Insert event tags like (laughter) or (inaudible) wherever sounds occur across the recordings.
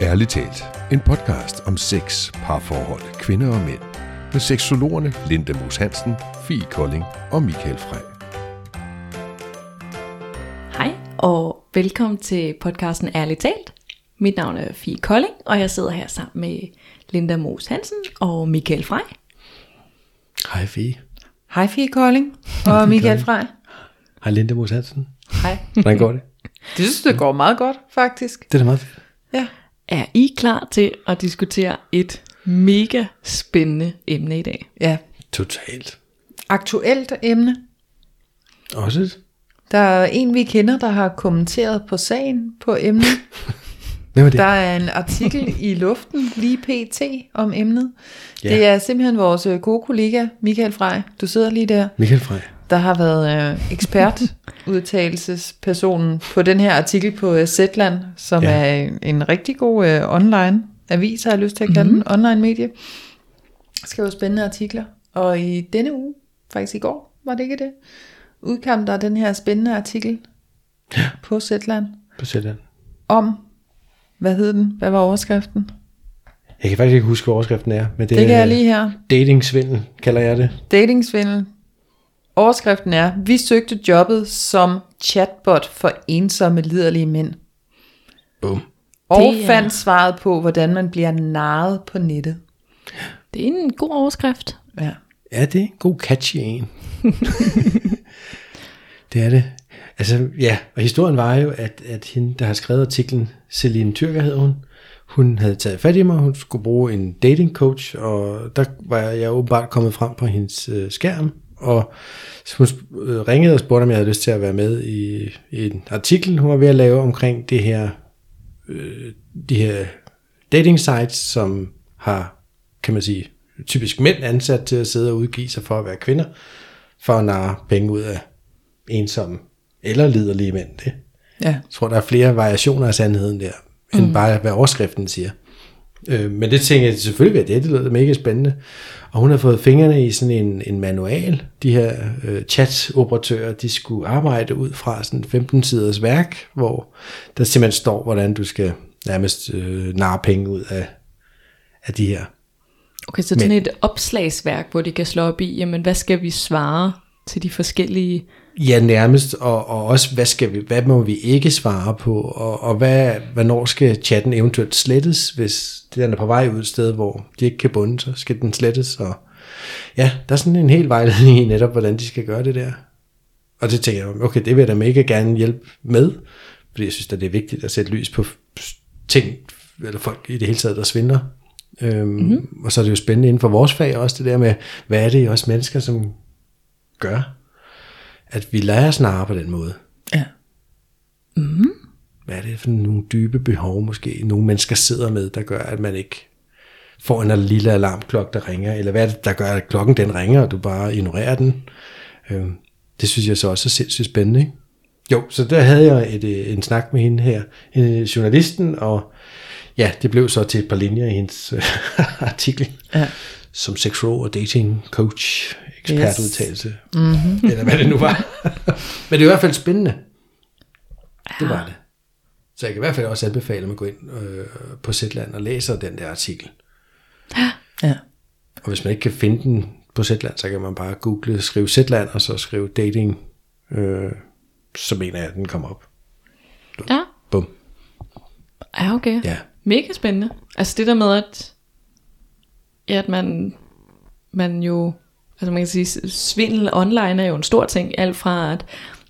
Ærligt talt, en podcast om sex, parforhold, kvinder og mænd. Med seksologerne Linda Moos Hansen, Fie Kolding og Michael Frey. Hej og velkommen til podcasten Ærligt talt. Mit navn er Fie Kolding, og jeg sidder her sammen med Linda Moos Hansen og Michael Frey. Hej Fie. Hej Fie Kolding og Michael Frey. Hej Linda Mos Hansen. Hej. Hvordan går det? Det synes det går meget godt, faktisk. Det er da meget fedt. Ja. Er I klar til at diskutere et mega spændende emne i dag? Ja. Totalt. Aktuelt emne. Også et. Der er en, vi kender, der har kommenteret på sagen på emnet. (laughs) Hvem er det? Der er en artikel (laughs) i luften, lige pt. om emnet. Ja. Det er simpelthen vores øh, gode kollega, Michael Frey. Du sidder lige der. Michael Frey. Der har været øh, ekspertudtalelsespersonen på den her artikel på øh, Zetland, som Ja. er en, rigtig god øh, online avis, har jeg lyst til at kalde mm-hmm. den, online medie. Skriver spændende artikler. Og i denne uge, faktisk i går, var det ikke det, udkom der den her spændende artikel ja. på Zetland På Sjælland. om, hvad hed den? Hvad var overskriften? Jeg kan faktisk ikke huske, hvad overskriften er. Men det, Det, kan er jeg lige her. Datingsvindel, kalder jeg det. Datingsvindel. Overskriften er, vi søgte jobbet som chatbot for ensomme liderlige mænd. Bum. Og Det er- fandt svaret på, hvordan man bliver narret på nettet. Det er en god overskrift. Ja. Ja, det er en god catchy en. (laughs) det er det. Altså, ja, og historien var jo, at, at hende, der har skrevet artiklen, Celine Tyrker hed hun, hun havde taget fat i mig, hun skulle bruge en dating coach, og der var jeg åbenbart kommet frem på hendes øh, skærm, og så hun øh, ringede og spurgte, om jeg havde lyst til at være med i, i en artikel, hun var ved at lave omkring det her, øh, de her dating sites, som har, kan man sige, typisk mænd ansat til at sidde og udgive sig for at være kvinder, for at narre penge ud af ensomme eller liderlige mænd. Det. ja. Jeg tror, der er flere variationer af sandheden der, end mm. bare hvad overskriften siger. Øh, men det tænker jeg selvfølgelig, at det, det lyder mega spændende. Og hun har fået fingrene i sådan en, en manual. De her øh, chat-operatører, de skulle arbejde ud fra sådan 15-siders værk, hvor der simpelthen står, hvordan du skal nærmest øh, narre penge ud af, af de her. Okay, så sådan et opslagsværk, hvor de kan slå op i, jamen hvad skal vi svare til de forskellige... Ja, nærmest, og, og også, hvad, skal vi, hvad må vi ikke svare på, og, og hvad, hvornår skal chatten eventuelt slettes, hvis den er på vej ud et sted, hvor de ikke kan bunde, så skal den slettes, og ja, der er sådan en hel vejledning i netop, hvordan de skal gøre det der. Og det tænker jeg, okay, det vil jeg da mega gerne hjælpe med, fordi jeg synes, at det er vigtigt at sætte lys på ting, eller folk i det hele taget, der svindler. Øhm, mm-hmm. Og så er det jo spændende inden for vores fag også, det der med, hvad er det i os mennesker, som gør, at vi lader os narre på den måde. ja. Hvad er det for nogle dybe behov, måske nogle mennesker sidder med, der gør, at man ikke får en lille alarmklokke, der ringer, eller hvad er det, der gør, at klokken den ringer, og du bare ignorerer den. Øhm, det synes jeg så også er sindssygt spændende. Ikke? Jo, så der havde jeg et, øh, en snak med hende her, en, journalisten, og ja, det blev så til et par linjer i hendes øh, (laughs) artikel, Ja. som seksolog og dating coach, ekspertudtalelse, yes. mm-hmm. eller hvad det nu var. Men det er i hvert fald spændende. Det var det. Så jeg kan i hvert fald også anbefale, at man går ind øh, på Zetland og læser den der artikel. (gasps) ja. Og hvis man ikke kan finde den på Zetland, så kan man bare google, skrive Zetland, og så skrive dating, øh, så mener jeg, at den kommer op. Ja, Bum. ja okay. Ja. Mega spændende. Altså det der med, at, ja, at man, man jo, altså man kan sige, svindel online er jo en stor ting. Alt fra at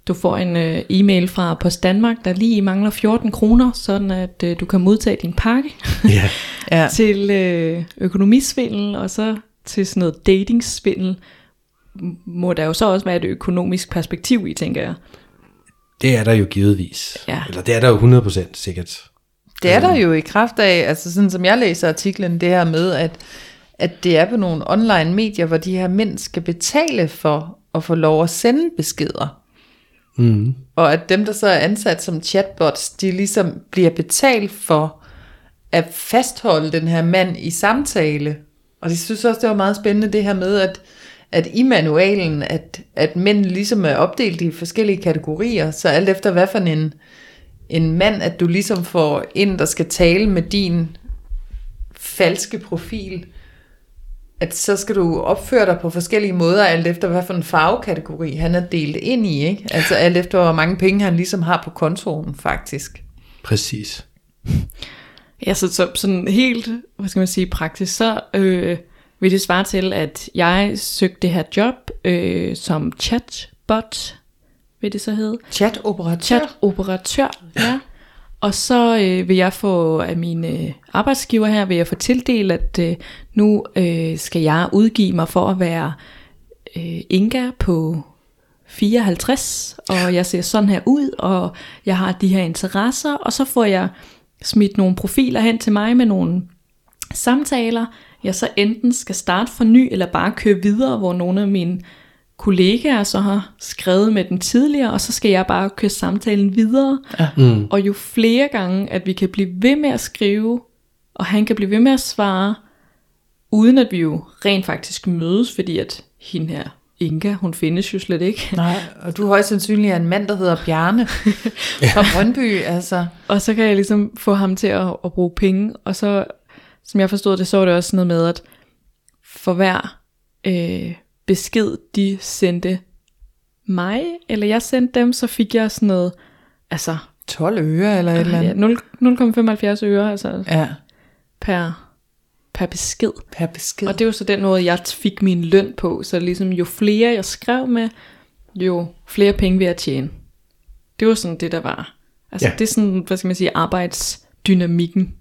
du får en øh, e-mail fra Post Danmark, der lige mangler 14 kroner, sådan at øh, du kan modtage din pakke, Ja. (laughs) ja. til øh, økonomisvindel, og så til sådan noget datingsvindel, må der jo så også være et økonomisk perspektiv i, tænker jeg. Det er der jo givetvis. Ja. Eller det er der jo 100% sikkert. Det er der jo i kraft af, altså sådan som jeg læser artiklen, det her med, at, at det er på nogle online medier, hvor de her mænd skal betale for at få lov at sende beskeder. Mm. Og at dem, der så er ansat som chatbots, de ligesom bliver betalt for at fastholde den her mand i samtale. Og jeg synes også, det var meget spændende det her med, at, at i manualen, at, at mænd ligesom er opdelt i forskellige kategorier, så alt efter hvad for en, en mand, at du ligesom får en, der skal tale med din falske profil, at så skal du opføre dig på forskellige måder, alt efter hvad for en farvekategori han er delt ind i, ikke? Altså alt efter hvor mange penge han ligesom har på kontoen, faktisk. Præcis. Ja, så, så sådan helt, hvad skal man sige, praktisk, så øh, vil det svare til, at jeg søgte det her job øh, som chatbot, vil det så hedde. Chat-operatør. Chat-operatør, ja. Og så øh, vil jeg få af mine øh, arbejdsgiver her, vil jeg få tildelt, at øh, nu øh, skal jeg udgive mig for at være øh, Inga på 54, og jeg ser sådan her ud, og jeg har de her interesser, og så får jeg smidt nogle profiler hen til mig med nogle samtaler, jeg så enten skal starte for ny, eller bare køre videre, hvor nogle af mine kollegaer så har skrevet med den tidligere, og så skal jeg bare køre samtalen videre. Ja. Mm. Og jo flere gange, at vi kan blive ved med at skrive, og han kan blive ved med at svare, uden at vi jo rent faktisk mødes, fordi at hende her, Inga, hun findes jo slet ikke. Nej, og du er højst sandsynligt en mand, der hedder Bjarne (laughs) fra Brøndby, altså. Og så kan jeg ligesom få ham til at, at bruge penge, og så, som jeg forstod det, så var det også noget med, at for hver øh, besked, de sendte mig, eller jeg sendte dem, så fik jeg sådan noget, altså 12 øre eller et eller ja, andet. 0,75 øre altså Ja, per, per besked. per besked. Og det er jo så den måde, jeg fik min løn på. Så ligesom jo flere jeg skrev med, jo flere penge vil jeg tjene. Det var sådan det, der var. Altså Ja. ja. det er sådan, hvad skal man sige, arbejdsdynamikken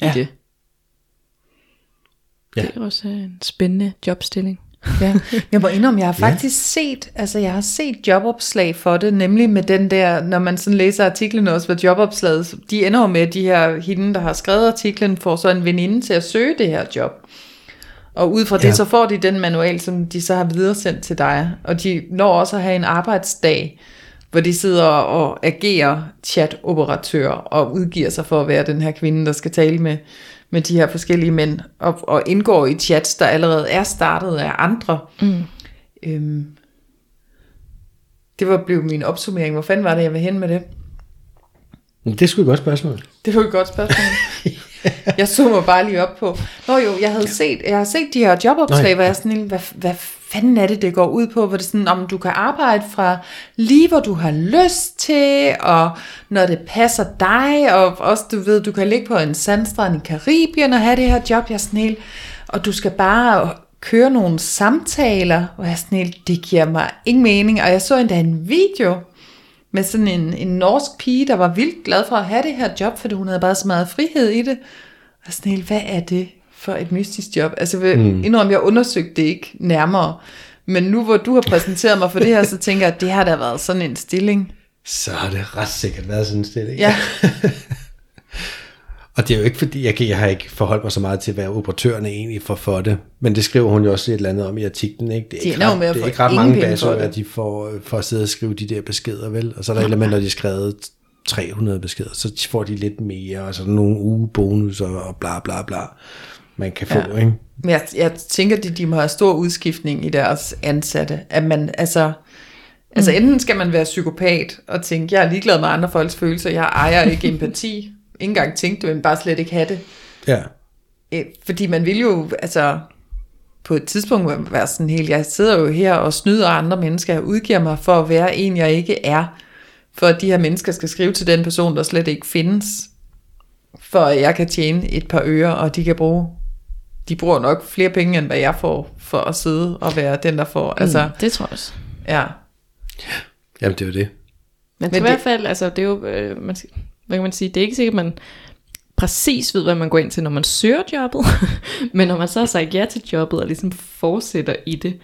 Ja. i det. Ja. Det er også en spændende jobstilling. Ja. Jeg må indrømme, jeg har faktisk set, altså jeg har set jobopslag for det, nemlig med den der, når man sådan læser artiklen også, hvad jobopslaget, de ender jo med, at de her, hende, der har skrevet artiklen, får så en veninde til at søge det her job. Og ud fra det, Ja. så får de den manual, som de så har videresendt til dig. Og de når også at have en arbejdsdag, hvor de sidder og agerer chat-operatør og udgiver sig for at være den her kvinde, der skal tale med, med de her forskellige mænd, og, og indgår i chats, der allerede er startet af andre. Mm. Øhm, det var blev min opsummering. Hvor fanden var det, jeg vil hen med det? Det sgu et godt spørgsmål. Det var et godt spørgsmål. (laughs) jeg så mig bare lige op på. Nå jo, jeg havde set, jeg har set de her jobopslag, hvor jeg er sådan, hvad, hvad fanden er det, det går ud på? Hvor det er sådan, om du kan arbejde fra lige, hvor du har lyst til, og når det passer dig, og også, du ved, du kan ligge på en sandstrand i Karibien og have det her job, jeg er sådan helt, og du skal bare køre nogle samtaler, og jeg er sådan helt, det giver mig ingen mening, og jeg så endda en video, med sådan en, en norsk pige, der var vildt glad for at have det her job, fordi hun havde bare så meget frihed i det. Og sådan helt, hvad er det for et mystisk job? Altså, jeg mm. indrømme, jeg undersøgte det ikke nærmere. Men nu hvor du har præsenteret mig for det her, så tænker jeg, at det har da været sådan en stilling. Så har det ret sikkert været sådan en stilling. Ja, (laughs) Og det er jo ikke fordi, jeg, jeg har ikke forholdt mig så meget til, hvad operatørerne egentlig får for det. Men det skriver hun jo også et eller andet om i artiklen. Ikke? Det er De ikke ret, med at det er ikke ret mange basører, det. de får øh, for at sidde og skrive de der beskeder, vel? Og så er der elementer, når de har skrevet 300 beskeder, så får de lidt mere, og så er der nogle ugebonusser og bla bla bla, man kan få, ja. ikke? men jeg, jeg tænker, at de, de må have stor udskiftning i deres ansatte. At man, altså, altså enten skal man være psykopat og tænke, jeg er ligeglad med andre folks følelser, jeg ejer ikke (laughs) empati, ikke engang tænke det, men bare slet ikke have det. Ja. Øh, Fordi man vil jo, altså på et tidspunkt være sådan helt, jeg sidder jo her og snyder andre mennesker, jeg udgiver mig for at være en, jeg ikke er, for at de her mennesker skal skrive til den person, der slet ikke findes, for at jeg kan tjene et par øre, og de kan bruge, de bruger nok flere penge, end hvad jeg får, for at sidde og være den, der får, altså, Mm, det tror jeg også. ja. Jamen, det er jo det. Men, Men i hvert fald, altså det er jo, øh, man, hvad kan man sige, det er ikke sikkert, at man præcis ved, hvad man går ind til, når man søger jobbet, (laughs) men når man så har sagt ja til jobbet, og ligesom fortsætter i det,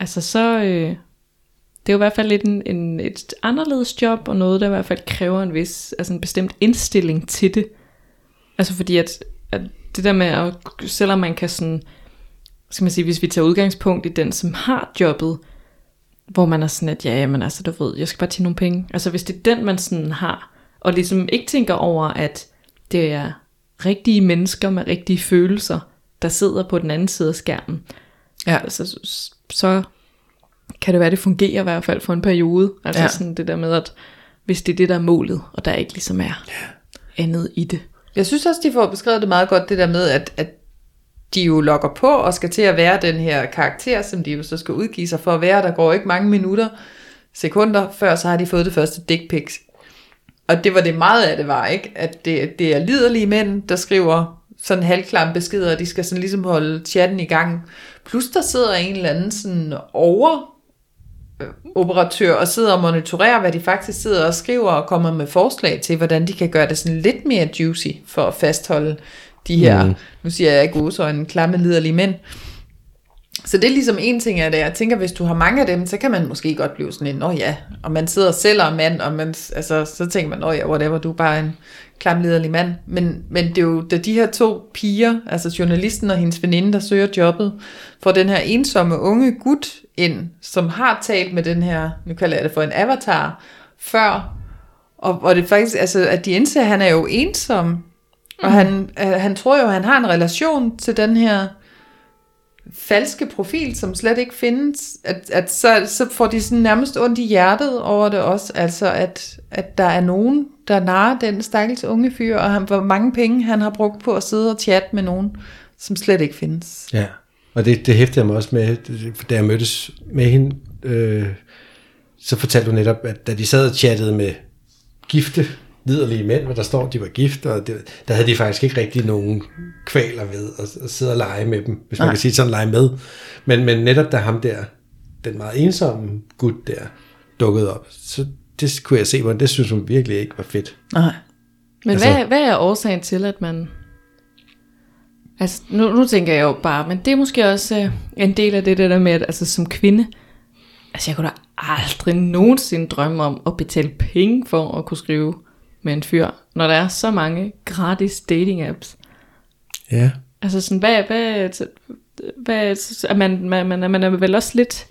altså så, øh, det er jo i hvert fald lidt en, en, et anderledes job, og noget, der i hvert fald kræver en vis, altså en bestemt indstilling til det. Altså fordi at det der med, at, selvom man kan sådan, skal man sige, hvis vi tager udgangspunkt i den, som har jobbet, hvor man er sådan, at ja, men altså, du ved, jeg skal bare tjene nogle penge. Altså, hvis det er den, man sådan har, og ligesom ikke tænker over, at det er rigtige mennesker med rigtige følelser, der sidder på den anden side af skærmen, Ja. altså, så- så kan det være, at det fungerer i hvert fald for en periode. Altså Ja. ja. sådan det der med, at hvis det er det, der er målet, og der ikke ligesom er andet i det. Jeg synes også, de får beskrevet det meget godt, det der med, at, at de jo lokker på og skal til at være den her karakter, som de jo så skal udgive sig for at være. Der går ikke mange minutter, sekunder, før så har de fået det første dick pics. Og det var det meget af det var, ikke? At det, det er liderlige mænd, der skriver sådan halvklam beskeder, og de skal sådan ligesom holde chatten i gang. Plus der sidder en eller anden sådan over operatør og sidder og monitorerer, hvad de faktisk sidder og skriver og kommer med forslag til, hvordan de kan gøre det sådan lidt mere juicy for at fastholde de her, mm. nu siger jeg ikke en klamme liderlige mænd. Så det er ligesom en ting af det. Jeg tænker, hvis du har mange af dem, så kan man måske godt blive sådan en, åh ja, og man sidder selv og mand, og man, altså, så tænker man, åh ja, whatever, du er bare en klamliderlig mand. Men, men det er jo, da de her to piger, altså journalisten og hendes veninde, der søger jobbet, får den her ensomme unge gut ind, som har talt med den her, nu kalder jeg det for en avatar, før, og, og det er faktisk, altså, at de indser, at han er jo ensom, og han, øh, han tror jo, at han har en relation til den her falske profil, som slet ikke findes, at, at så, så får de sådan nærmest ondt i hjertet over det også, altså at, at der er nogen, der narer den stakkels unge fyr, og han, hvor mange penge han har brugt på at sidde og chatte med nogen, som slet ikke findes. Ja, og det, det hæfter jeg mig også med, da jeg mødtes med hende, øh, så fortalte du netop, at da de sad og chattede med gifte liderlige mænd, hvor der står, at de var gift, og det, der havde de faktisk ikke rigtig nogen kvaler ved at, at sidde og lege med dem, hvis man Nej. kan sige sådan, lege med. Men, men netop da ham der, den meget ensomme gut der, dukkede op, så det kunne jeg se, hvordan det synes hun virkelig ikke var fedt. Nej. Men altså, hvad, hvad er årsagen til, at man... Altså, nu, nu tænker jeg jo bare, men det er måske også uh, en del af det, det der med, at altså, som kvinde, altså jeg kunne da aldrig nogensinde drømme om at betale penge for at kunne skrive med en fyr, når der er så mange gratis dating apps. Ja. Altså sådan, hvad, hvad, hvad er man, man, man, man er vel også lidt,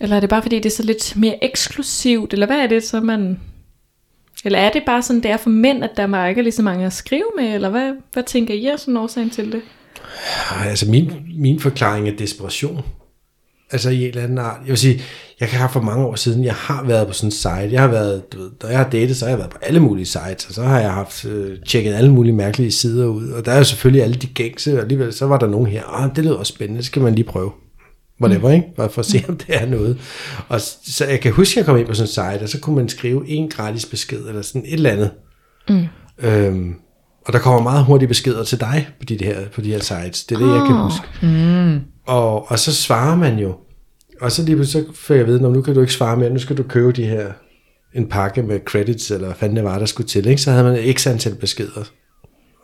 eller er det bare fordi, det er så lidt mere eksklusivt, eller hvad er det så, man, eller er det bare sådan, det er for mænd, at der er ikke lige så mange at skrive med, eller hvad, hvad tænker I er sådan årsagen til det? Altså min, min forklaring er desperation. Altså i en eller anden art. Jeg vil sige, jeg kan have for mange år siden, jeg har været på sådan en site. Jeg har været, du ved, når jeg har datet, så har jeg været på alle mulige sites, og så har jeg haft øh, tjekket alle mulige mærkelige sider ud. Og der er jo selvfølgelig alle de gængse, og alligevel så var der nogen her, ah, det lyder også spændende, det skal man lige prøve. Whatever, mm. ikke? Bare for at se, (laughs) om det er noget. Og så jeg kan huske, at jeg kom ind på sådan en site, og så kunne man skrive en gratis besked, eller sådan et eller andet. Mm. Øhm, og der kommer meget hurtige beskeder til dig på de her, på de her sites. Det er det, oh. jeg kan huske. Mm. Og, og så svarer man jo. Og så lige så får jeg ved, nu kan du ikke svare mere, nu skal du købe de her, en pakke med credits, eller hvad fanden det var, der skulle til. Ikke? Så havde man ikke antal beskeder.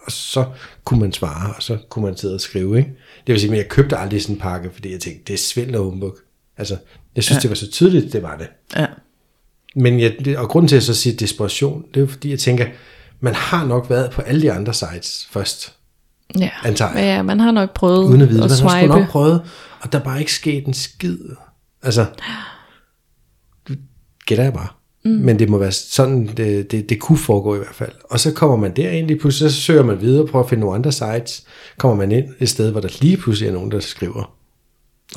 Og så kunne man svare, og så kunne man sidde og skrive. Ikke? Det vil sige, at jeg købte aldrig sådan en pakke, fordi jeg tænkte, det er svindel og humbug. Altså, jeg synes, ja. det var så tydeligt, det var det. Ja. Men jeg, og grunden til at så sige desperation, det er fordi, jeg tænker, man har nok været på alle de andre sites først. Ja, antager jeg. ja man har nok prøvet Uden at vide, at man swipe. har nok prøvet, og der er bare ikke sket en skid. Altså, du gætter jeg bare. Mm. Men det må være sådan, det, det, det kunne foregå i hvert fald. Og så kommer man derind lige pludselig, så søger man videre, prøver at finde nogle andre sites. Kommer man ind et sted, hvor der lige pludselig er nogen, der skriver.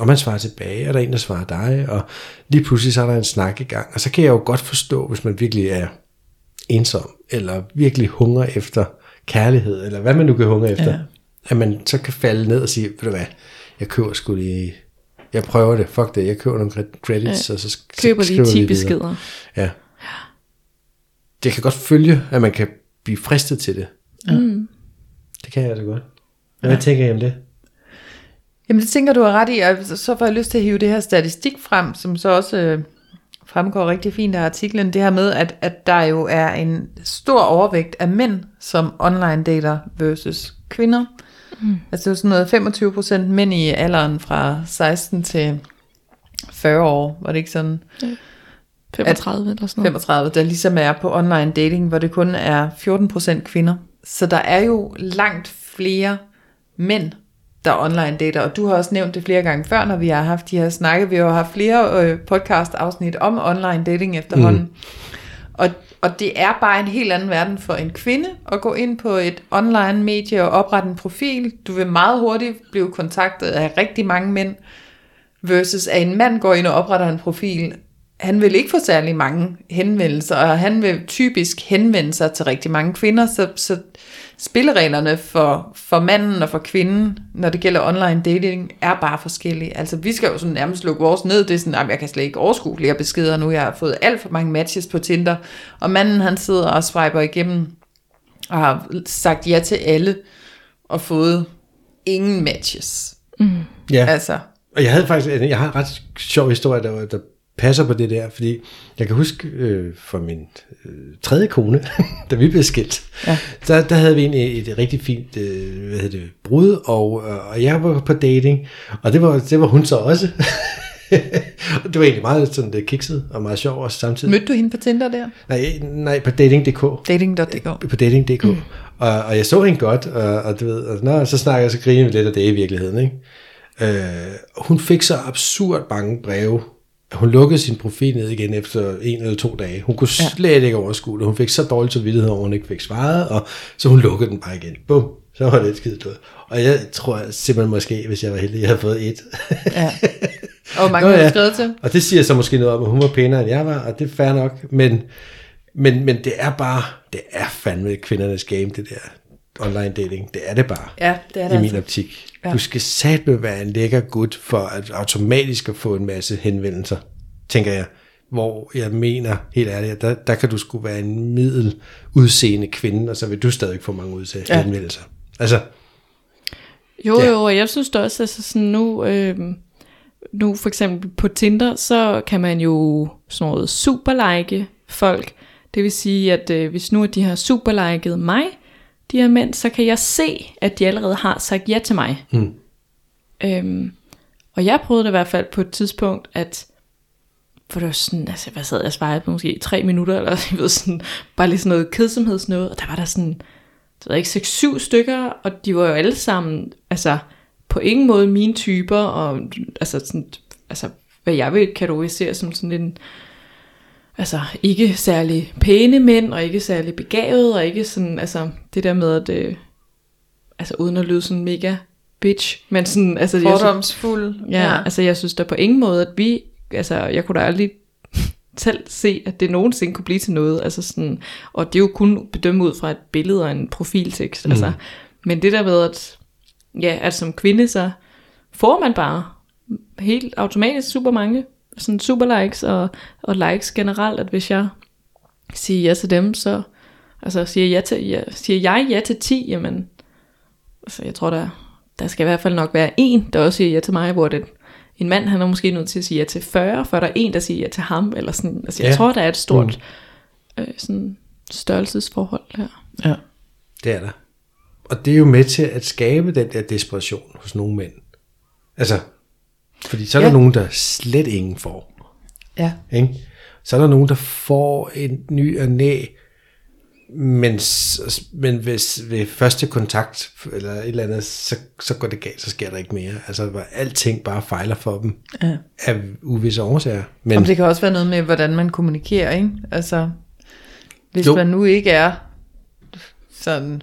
Og man svarer tilbage, og der er en, der svarer dig, og lige pludselig så er der en snak i gang. Og så kan jeg jo godt forstå, hvis man virkelig er ensom, eller virkelig hungrer efter kærlighed, eller hvad man nu kan hungre efter, ja. at man så kan falde ned og sige, ved du hvad, jeg køber sgu lige, jeg prøver det, fuck det, jeg køber nogle credits, ja. og så køber lige 10 beskeder. Ja. Det kan godt følge, at man kan blive fristet til det. Ja. Mm. Det kan jeg altså godt. Hvad ja. tænker I om det? Jamen det tænker du har ret i, og så får jeg lyst til at hive det her statistik frem, som så også øh, fremgår rigtig fint af artiklen, det her med, at, at der jo er en stor overvægt af mænd, som online dater versus kvinder. Mm. Altså det er sådan noget 25% mænd i alderen fra 16 til 40 år, var det ikke sådan? Ja. 35 eller sådan noget. 35, der ligesom er på online dating, hvor det kun er 14% kvinder. Så der er jo langt flere mænd, der online dater, og du har også nævnt det flere gange før, når vi har haft de her snakke. Vi har haft flere øh, podcast afsnit om online dating efterhånden. Mm. Og, og det er bare en helt anden verden for en kvinde at gå ind på et online medie og oprette en profil. Du vil meget hurtigt blive kontaktet af rigtig mange mænd, versus at en mand går ind og opretter en profil. han vil ikke få særlig mange henvendelser, og han vil typisk henvende sig til rigtig mange kvinder, så, så spillereglerne for, for manden og for kvinden, når det gælder online dating, er bare forskellige. Altså vi skal jo sådan nærmest lukke vores ned, det er sådan, at jeg kan slet ikke overskue flere beskeder nu, jeg har fået alt for mange matches på Tinder, og manden han sidder og swiper igennem, og har sagt ja til alle, og fået ingen matches. Ja, Altså, og jeg havde faktisk, jeg har en ret sjov historie, der, der passer på det der, fordi jeg kan huske øh, for min øh, tredje kone, (laughs) da vi blev skilt, Ja. der, der havde vi egentlig et rigtig fint øh, hvad hedder det, brud, og, øh, og jeg var på dating, og det var, det var hun så også. Og (laughs) det var egentlig meget sådan det kikset og meget sjovt også samtidig. mødte du hende på Tinder der? Nej, nej, på dating.dk. Dating.dk. På dating.dk. Mm. Og, og jeg så hende godt, og, og du ved, og, nå, så snakker jeg, så griner vi lidt af det i virkeligheden, ikke? Øh, hun fik så absurd mange breve. Hun lukkede sin profil ned igen efter en eller to dage. Hun kunne Ja. slet ikke overskue det. Hun fik så dårlig samvittighed over, at hun ikke fik svaret, og så hun lukkede den bare igen. Bum, så var det skidt ud. Og jeg tror simpelthen måske, hvis jeg var heldig, jeg havde fået et. Ja. (laughs) Og mange Nå ja. skrevet til? Og det siger så måske noget om, at hun var pænere end jeg var, og det er fair nok, men, men, men det er bare, det er fandme kvindernes game, det der online dating. Det er det bare. Ja, det er det I min altså. optik. Ja. Du skal satme være en lækker gut for at automatisk at få en masse henvendelser, tænker jeg. Hvor jeg mener, helt ærligt, der, der kan du sgu være en middel udseende kvinde, og så vil du stadig få mange ud Ja. ja. henvendelser. Altså, Jo, Ja. jo, og jeg synes da også, altså sådan nu, øh, nu for eksempel på Tinder, så kan man jo sådan noget superlike folk. Det vil sige, at øh, hvis nu at de har superliket mig, de her mænd, så kan jeg se, at de allerede har sagt ja til mig. Mm. Øhm, og jeg prøvede det i hvert fald på et tidspunkt, at for det var sådan, altså hvad sad jeg og på måske tre minutter, eller (laughs) jeg ved sådan, bare lige sådan noget kedsomhedsnøde, og der var der sådan, det ved ikke, 6-7 stykker, og de var jo alle sammen, altså på ingen måde mine typer, og altså sådan, altså hvad jeg vil kategorisere som sådan en, altså ikke særlig pæne mænd, og ikke særlig begavet, og ikke sådan, altså det der med, at, øh, altså uden at lyde sådan mega bitch, men sådan, altså jeg synes- Fordomsfuld. Ja, ja, altså jeg synes da på ingen måde, at vi, altså jeg kunne da aldrig (laughs) selv se, at det nogensinde kunne blive til noget, altså sådan, og det er jo kun bedømme ud fra et billede og en profiltekst, mm. altså, men det der med, at, ja, at som kvinde, så får man bare helt automatisk super mange, sådan super likes og, og likes generelt, at hvis jeg siger ja til dem, så, altså siger, ja til, ja, siger jeg ja til 10, jamen, altså jeg tror der, der skal i hvert fald nok være en, der også siger ja til mig, hvor det, en mand, han er måske nødt til at sige ja til 40, for der er en, der siger ja til ham, eller sådan, altså jeg Ja. tror, der er et stort øh, sådan størrelsesforhold her. Ja. Det er der. Og det er jo med til at skabe den der desperation hos nogle mænd. Altså, fordi så er ja. Der nogen, der slet ingen får. ja. Ikke? Så er der nogen, der får en ny og næ, men, men hvis ved første kontakt eller et eller andet, så, så går det galt, så sker der ikke mere. Altså, hvor alting bare fejler for dem ja. af uvisse årsager. Men Men det kan også være noget med, hvordan man kommunikerer, ikke? Altså, hvis jo. man nu ikke er sådan,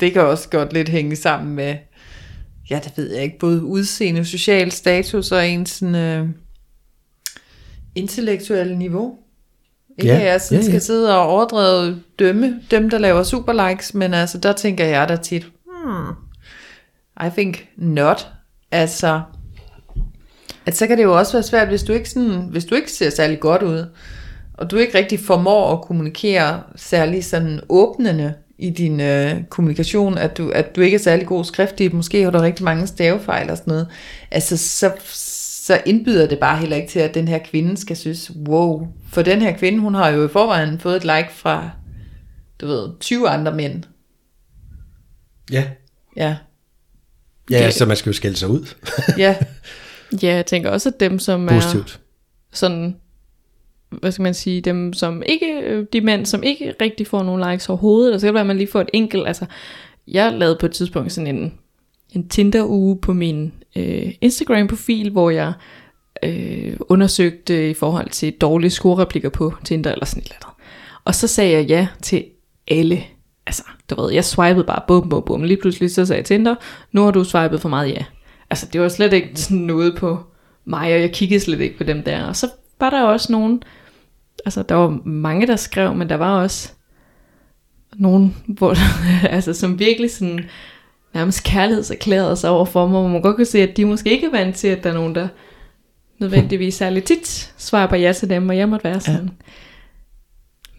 det kan også godt lidt hænge sammen med, ja, det ved jeg ikke, både udseende, social status og ens sådan, øh, intellektuelle niveau. Ikke Ja, at jeg sådan ja, ja. skal sidde og overdrevet dømme dem, der laver superlikes, men altså, der tænker jeg da tit, hmm, I think not. Altså, at så kan det jo også være svært, hvis du ikke, sådan, hvis du ikke ser særlig godt ud, og du ikke rigtig formår at kommunikere særlig sådan åbnende i din øh, kommunikation, at du, at du ikke er særlig god skriftlig, måske har du rigtig mange stavefejl og sådan noget, altså så, så indbyder det bare heller ikke til, at den her kvinde skal synes, wow, for den her kvinde, hun har jo i forvejen fået et like fra, du ved, 20 andre mænd. ja, Ja, ja Det- så man skal jo skælde sig ud. ja, (laughs) Ja, jeg tænker også, at dem, som er Positivt. sådan, hvad skal man sige, dem som ikke, øh, de mænd, som ikke rigtig får nogen likes overhovedet, eller så kan det være, at man lige får et enkelt, altså, jeg lavede på et tidspunkt sådan en, en Tinder-uge på min øh, Instagram-profil, hvor jeg øh, undersøgte i forhold til dårlige scorereplikker på Tinder, eller sådan et eller andet. Og så sagde jeg ja til alle. Altså, du ved, jeg swipede bare bum, bum, bum. Lige pludselig så sagde jeg Tinder, nu har du swipet for meget ja. Altså, det var slet ikke sådan noget på mig, og jeg kiggede slet ikke på dem der. Og så var der også nogen, altså der var mange, der skrev, men der var også nogen, hvor, (laughs) altså, som virkelig sådan nærmest kærlighedserklærede sig over for mig, hvor man godt kan se, at de måske ikke er vant til, at der er nogen, der nødvendigvis særlig tit svarer på ja til dem, og jeg måtte være sådan,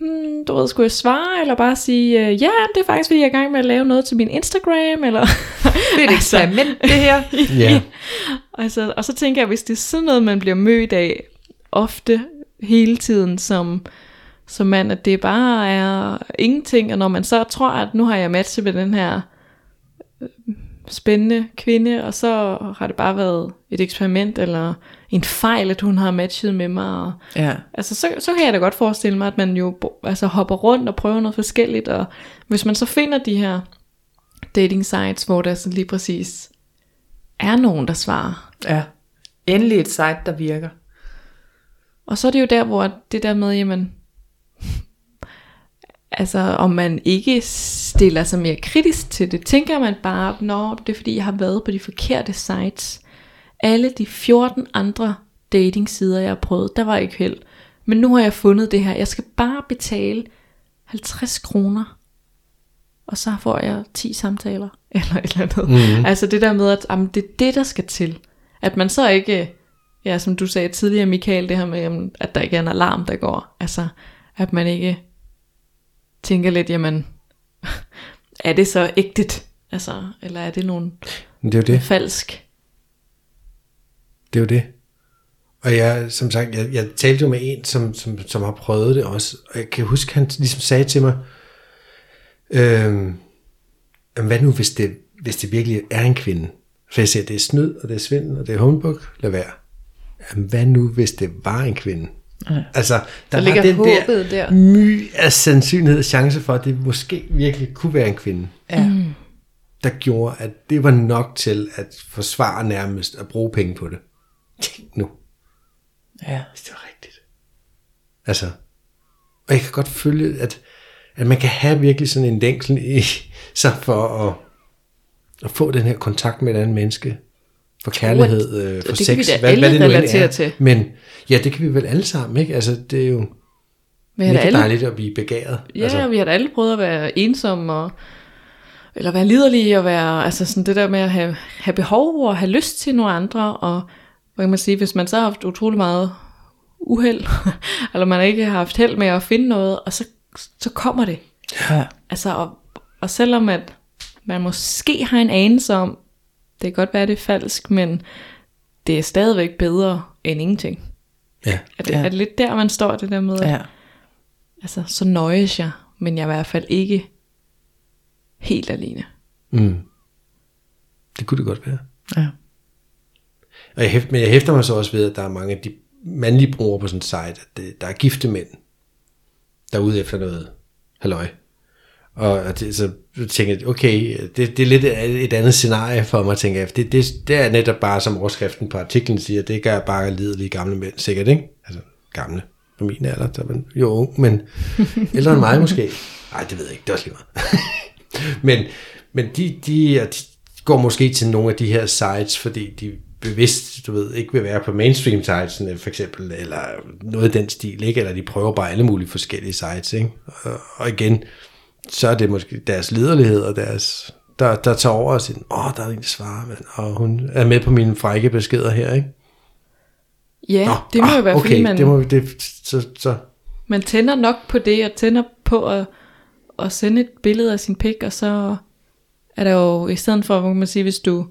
ja. hmm, du ved, skulle jeg svare, eller bare sige, øh, ja, det er faktisk, fordi jeg er i gang med at lave noget til min Instagram, eller... (laughs) Det er et eksperiment, det her. (laughs) Ja. altså, og så tænker jeg, hvis det er sådan noget, man bliver mødt af ofte, hele tiden, som, som mand, at det bare er ingenting, og når man så tror, at nu har jeg matchet med den her øh, spændende kvinde, og så har det bare været et eksperiment, eller en fejl, at hun har matchet med mig, og Ja. Altså, så, så kan jeg da godt forestille mig, at man jo altså, hopper rundt og prøver noget forskelligt, og hvis man så finder de her dating sites, hvor der så lige præcis er nogen, der svarer, ja. Endelig et site, der virker. Og så er det jo der, hvor det der med, jamen, (laughs) altså om man ikke stiller sig mere kritisk til det, tænker man bare, nå, det er fordi, jeg har været på de forkerte sites. Alle de 14 andre dating sider, jeg har prøvet, der var ikke held. Men nu har jeg fundet det her. Jeg skal bare betale 50 kroner, og så får jeg 10 samtaler, (laughs) eller et eller andet. Mm. Altså det der med, at jamen, det er det, der skal til. At man så ikke, ja, som du sagde tidligere, Michael, det her med, at der ikke er en alarm, der går. Altså, at man ikke tænker lidt, jamen, (laughs) er det så ægtigt? Altså, eller er det nogen det er jo det. falsk? Det er jo det. Og jeg, som sagt, jeg, jeg talte jo med en, som, som, som har prøvet det også, og jeg kan huske, han ligesom sagde til mig, "Jamen, hvad nu, hvis det, hvis det virkelig er en kvinde? For jeg siger, det er snyd, og det er svindel, og det er homebook, lad være. Jamen, hvad nu, hvis det var en kvinde? Ja. Altså, der, Der var ligger den der håbet der. my af sandsynlighed og chance for, at det måske virkelig kunne være en kvinde, Ja. der gjorde, at det var nok til at forsvare nærmest at bruge penge på det. Tænk nu, ja. hvis det var rigtigt. Altså, og jeg kan godt føle, at, at man kan have virkelig sådan en længsel i sig for at, at få den her kontakt med et andet menneske. For kærlighed, øh, for det kan sex, vi da alle nu end relatere er. til. Men ja, det kan vi vel alle sammen, ikke? Altså, det er jo Vi mega alle, dejligt at blive begæret. ja, altså, vi har da alle prøvet at være ensomme, og, eller være liderlige, og være, altså sådan det der med at have, have behov, og have lyst til nogle andre, og hvad kan man sige, hvis man så har haft utrolig meget uheld, (laughs) eller man ikke har haft held med at finde noget, og så, så kommer det. ja. Altså, og, og selvom at man måske har en anelse om, det kan godt være, det er falsk, men det er stadigvæk bedre end ingenting. ja. Er det, Ja. er det lidt der, man står det der med, ja. altså, så nøjes jeg, men jeg er i hvert fald ikke helt alene. Mm. Det kunne det godt være. ja. Og jeg hæfter, men jeg hæfter mig så også ved, at der er mange af de mandlige brugere på sådan en site, at det, der er gifte mænd, der er ude efter noget halløj. Og det, så tænker jeg, okay, det, det er lidt et andet scenarie for mig, tænker jeg. Det, det, det er netop bare, som overskriften på artiklen siger, det gør bare lidelige gamle mænd, sikkert, ikke? Altså gamle, på min alder, der er man jo ung, men (laughs) ældre end mig måske. Nej, det ved jeg ikke, det er også lige meget. (laughs) men men de, de, de går måske til nogle af de her sites, fordi de bevidst, du ved, ikke vil være på mainstream sites, for eksempel, eller noget i den stil, ikke? Eller de prøver bare alle mulige forskellige sites, ikke? Og, og igen, så er det måske deres liderlighed og deres, der, der tager over og siger, åh, der er en, der svarer, mand, og hun er med på mine frække beskeder her, ikke? Ja, Nå, det må jo være, Ah, okay, fordi man, det må, det, så, så, man tænder nok på det, og tænder på at, at sende et billede af sin pik, og så er der jo, i stedet for, kan man sige, hvis du,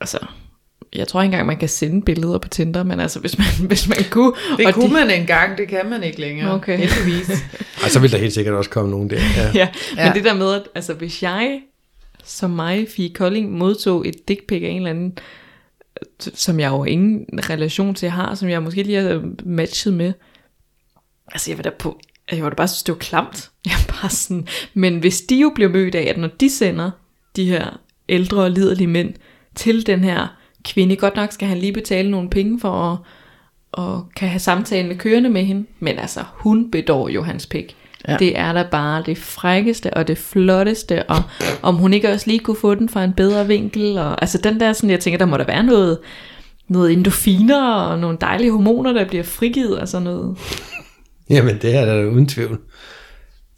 altså, jeg tror ikke engang, man kan sende billeder på Tinder, men altså, hvis man, (laughs) hvis man kunne. Det og kunne de, man engang, det kan man ikke længere. Okay. Heldigvis. (laughs) og så vil der helt sikkert også komme nogen der. Ja. Ja, (laughs) Ja. men det der med, at altså, hvis jeg, som mig, Fie Kolding, modtog et dick pic af en eller anden, som jeg jo ingen relation til har, som jeg måske lige har matchet med, altså jeg var da på, jeg var da bare synes, det var klamt. Jeg bare sådan, men hvis de jo bliver mødt af, at når de sender de her ældre og liderlige mænd til den her kvinde, godt nok skal han lige betale nogle penge for at, og kan have samtalen kørende med hende, men altså, hun bedår jo hans pik. Ja. Det er da bare det frækkeste og det flotteste, og om hun ikke også lige kunne få den fra en bedre vinkel, og altså den der sådan, jeg tænker, der må der være noget, noget endorfiner og nogle dejlige hormoner, der bliver frigivet, altså noget. Jamen, det er der uden tvivl.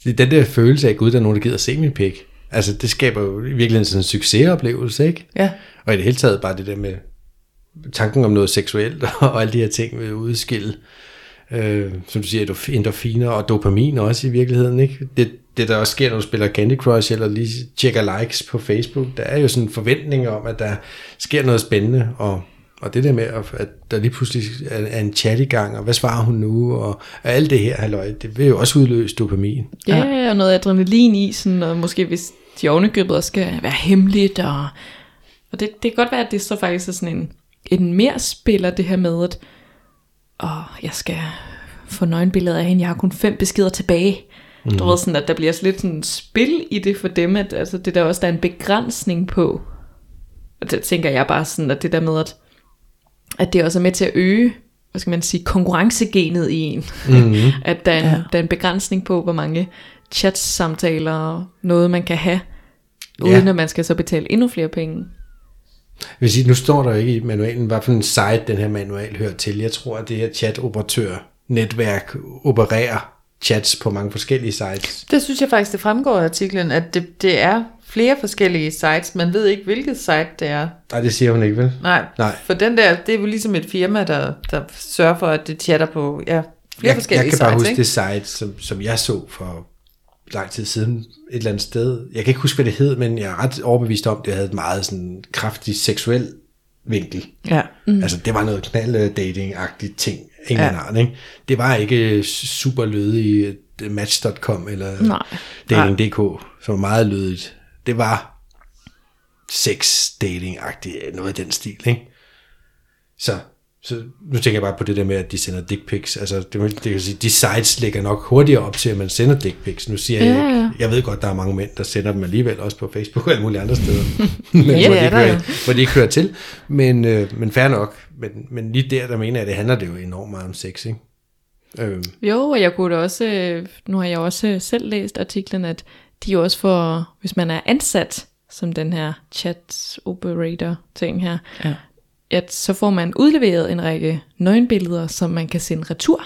Det den der følelse af, gud, der er nogen, der gider se min pik. Altså, det skaber jo i virkeligheden sådan en succesoplevelse, ikke? Ja. Og i det hele taget bare det der med tanken om noget seksuelt (laughs) og alle de her ting vil udskille, øh, som du siger, endorfiner og dopamin også i virkeligheden, ikke? Det, det der også sker, når du spiller Candy Crush eller lige tjekker likes på Facebook, der er jo sådan en forventning om, at der sker noget spændende, og, og det der med, at der lige pludselig er en chat i gang, og hvad svarer hun nu, og, og alt det her, halløj, det vil jo også udløse dopamin. Ja, ja. og noget adrenalin i, sådan, og måske hvis de ovenikøbet også skal være hemmeligt, og, og det, det kan godt være, at det så faktisk er sådan en, en mere spiller det her med, at åh, jeg skal få nøgenbilleder af hende, jeg har kun fem beskeder tilbage. Mm. Du ved sådan, at der bliver lidt sådan spil i det for dem, at altså, det der også der er en begrænsning på. Og det tænker jeg bare sådan, at det der med, at, at det også er med til at øge, hvad skal man sige, konkurrencegenet i en. Mm-hmm. (laughs) at der er, en, Ja. der er en begrænsning på, hvor mange chat-samtaler og noget man kan have, uden Ja. at man skal så betale endnu flere penge. Vil sige, nu står der jo ikke i manualen, hvad for en site den her manual hører til. Jeg tror, at det her chat-operatør-netværk opererer chats på mange forskellige sites. Det synes jeg faktisk, det fremgår af artiklen, at det, det er flere forskellige sites. Man ved ikke, hvilket site det er. Nej, det siger hun ikke, vel? Nej, Nej. for den der, det er jo ligesom et firma, der, der sørger for, at det chatter på ja, flere Jeg, forskellige jeg kan bare sites. huske ikke? det site, som, som jeg så for lang tid siden et eller andet sted. Jeg kan ikke huske, hvad det hed, men jeg er ret overbevist om, at det havde et meget sådan kraftig seksuel vinkel. Ja. Mm. Altså, det var noget knald-dating-agtigt ting. Ingen Ja. Arne, ikke? Det var ikke super lødig match.com eller Nej. dating.dk, som var meget lødigt. Det var sex dating-agtigt, noget af den stil, ikke? Så, så nu tænker jeg bare på det der med, at de sender dick pics. Altså, det, det kan sige, de sites ligger nok hurtigere op til, at man sender dick pics. Nu siger jeg Ja, ikke, ja. jeg ved godt, der er mange mænd, der sender dem alligevel, også på Facebook og alle mulige andre steder. (laughs) men Ja, hvor, det de ikke hører, hvor de ikke hører til. Men, øh, men fair nok. Men, men lige der, der mener jeg, at det handler det jo enormt meget om sex, ikke? Øhm, Jo, og jeg kunne da også, øh, nu har jeg også øh, selv læst artiklen, at de jo også får, hvis man er ansat som den her chat operator ting her, Ja. At så får man udleveret en række nøgenbilleder, som man kan sende retur.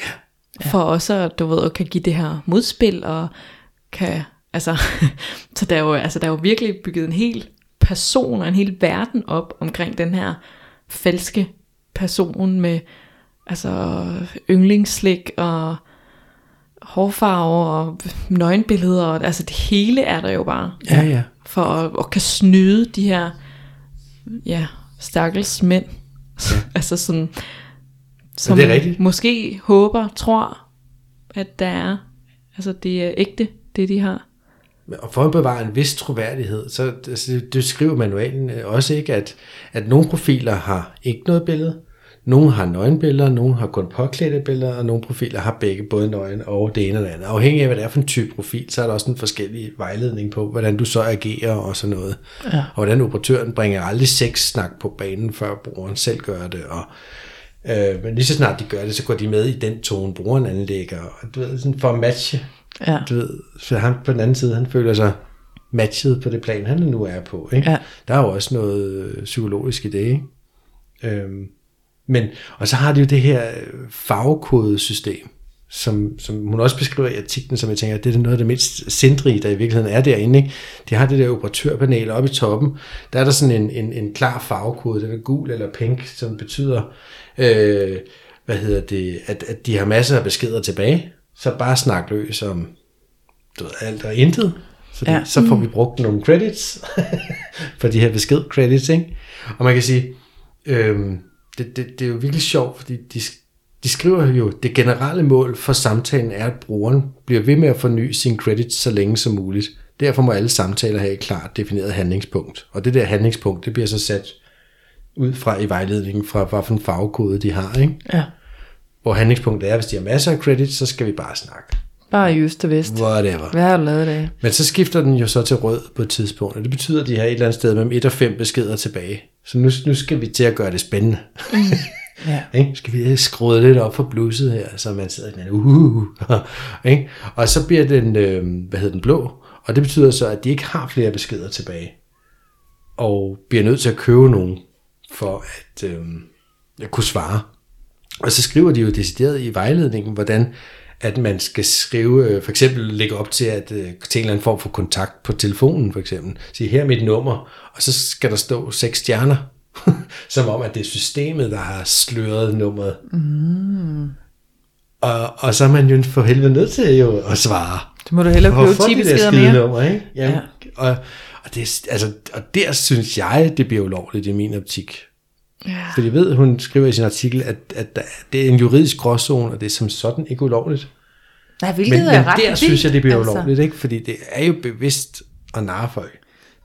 Ja. For også, at du ved, kan give det her modspil, og kan, altså, (laughs) så der er, jo, altså, der er jo virkelig bygget en hel person og en hel verden op omkring den her falske person med altså yndlingsslik og hårfarve og nøgenbilleder, og, altså det hele er der jo bare ja, ja. for at, at kan snyde de her ja, stakkels mænd. Ja. (laughs) altså sådan, som det er rigtigt. måske håber, tror, at der er, altså det er ægte, det de har. Og for at bevare en vis troværdighed, så altså, det skriver manualen øh, også ikke, at, at nogle profiler har ikke noget billede, nogle har nøgenbilleder, nogle har kun påklædte billeder, og nogle profiler har begge både nøgen og det ene og det andet. Afhængig af, hvad det er for en type profil, så er der også en forskellig vejledning på, hvordan du så agerer og sådan noget. Ja. Og hvordan operatøren bringer aldrig sexsnak på banen, før brugeren selv gør det. Og, øh, men lige så snart de gør det, så går de med i den tone, brugeren anlægger. Og du ved, sådan for at matche Ja. du ved, så han på den anden side, han føler sig matchet på det plan, han nu er på. Ikke? Ja. Der er jo også noget psykologisk i det. Ikke? Øhm, men, og så har de jo det her øh, farvekodesystem, som, som hun også beskriver i artiklen, som jeg tænker, det er noget af det mindst sindrige, der i virkeligheden er derinde. Ikke? De har det der operatørpanel oppe i toppen. Der er der sådan en, en, en klar farvekode, den er gul eller pink, som betyder, øh, hvad hedder det, at, at de har masser af beskeder tilbage. Så bare snak løs om du ved, alt og intet. Fordi Ja. ja. så får vi brugt nogle credits (laughs) for de her besked credits. Ikke? Og man kan sige, øhm, det, det, det er jo virkelig sjovt, fordi de, de skriver jo, det generelle mål for samtalen er, at brugeren bliver ved med at forny sin credits så længe som muligt. Derfor må alle samtaler have et klart defineret handlingspunkt. Og det der handlingspunkt, det bliver så sat ud fra i vejledningen fra, hvad for en farvekode de har. Ikke? ja. Hvor handlingspunktet er, hvis de har masser af credits, så skal vi bare snakke. Bare i øst og vest. Whatever. Hvad har du lavet dag? Men så skifter den jo så til rød på et tidspunkt, og det betyder, at de har et eller andet sted mellem 1 og 5 beskeder tilbage. Så nu, nu skal vi til at gøre det spændende. Ja. (laughs) ikke? Skal vi skrue lidt op for blusset her, så man sidder sådan, uh, (laughs) ikke? Og så bliver den, øh, hvad hedder den, blå, og det betyder så, at de ikke har flere beskeder tilbage, og bliver nødt til at købe nogen for at, øh, kunne svare. Og så skriver de jo decideret i vejledningen, hvordan at man skal skrive, øh, for eksempel lægge op til, at øh, til en eller anden form for kontakt på telefonen, for eksempel. Sige, her er mit nummer, og så skal der stå seks stjerner, (laughs) som om, at det er systemet, der har sløret nummeret. Mm. Og, og så er man jo for helvede nødt til jo at svare. Det må du hellere købe få 10 de der beskeder mere. Nummer, ikke? Jamen, ja. og, og, det, altså, og der synes jeg, det bliver ulovligt i min optik. Ja. Fordi jeg ved, hun skriver i sin artikel, at, at der- det er en juridisk gråzone, og det er som sådan ikke ulovligt. Nej, hvilket Men, er men ret der vildt, synes jeg, det bliver altså. ulovligt, ikke? Fordi det er jo bevidst at narre folk.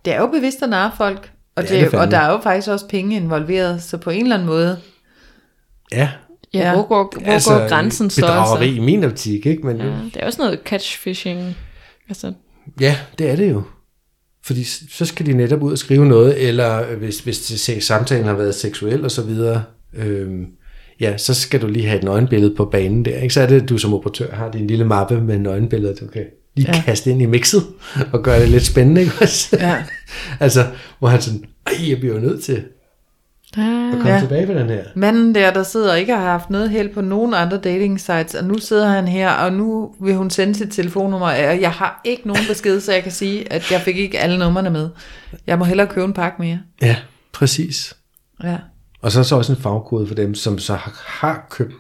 Det er jo bevidst at narre folk, og, Det det er det og der er jo faktisk også penge involveret, så på en eller anden måde, Ja, Ja, hvor går, hvor altså, går grænsen så? bedrageri Altså? i min optik, ikke? Men ja. Ja, det er også noget catchfishing. Altså, ja, det er det jo. Fordi så skal de netop ud og skrive noget, eller hvis, hvis det, samtalen har været seksuel og så videre, øhm, ja, så skal du lige have et nøgenbillede på banen der. Ikke? Så er det, at du som operatør har din lille mappe med nøgenbilleder, du kan lige ja. Kaste ind i mixet og gøre det lidt spændende. Ikke? også? Ja. (laughs) altså, hvor han sådan, ej, jeg bliver jo nødt til ah, komme ja. Tilbage på den her. manden der, der sidder og ikke har haft noget held på nogen andre dating sites, og nu sidder han her, og nu vil hun sende sit telefonnummer, og jeg har ikke nogen besked, så jeg kan sige, at jeg fik ikke alle numrene med. Jeg må hellere købe en pakke mere. Ja, præcis. Ja. Og så er så også en fagkode for dem, som så har, har købt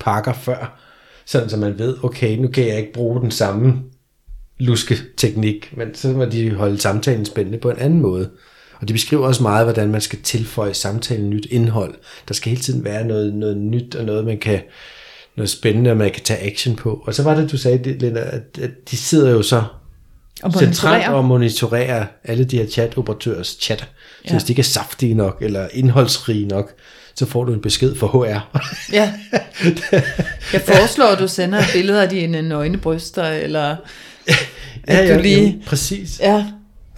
pakker før, sådan så man ved, okay, nu kan jeg ikke bruge den samme luske teknik, men så må de holde samtalen spændende på en anden måde. Og de beskriver også meget, hvordan man skal tilføje samtalen nyt indhold. Der skal hele tiden være noget, noget nyt og noget, man kan noget spændende, og man kan tage action på. Og så var det, du sagde, det, Linda, at, at de sidder jo så Og centralt og monitorerer alle de her chat-operatørs chat. Så ja. Ja. hvis de ikke er saftige nok, eller indholdsrige nok, så får du en besked fra HR. Ja. (laughs) Jeg foreslår, at du sender et billede af dine nøgne bryster, eller at du lige... jamen, præcis. Ja,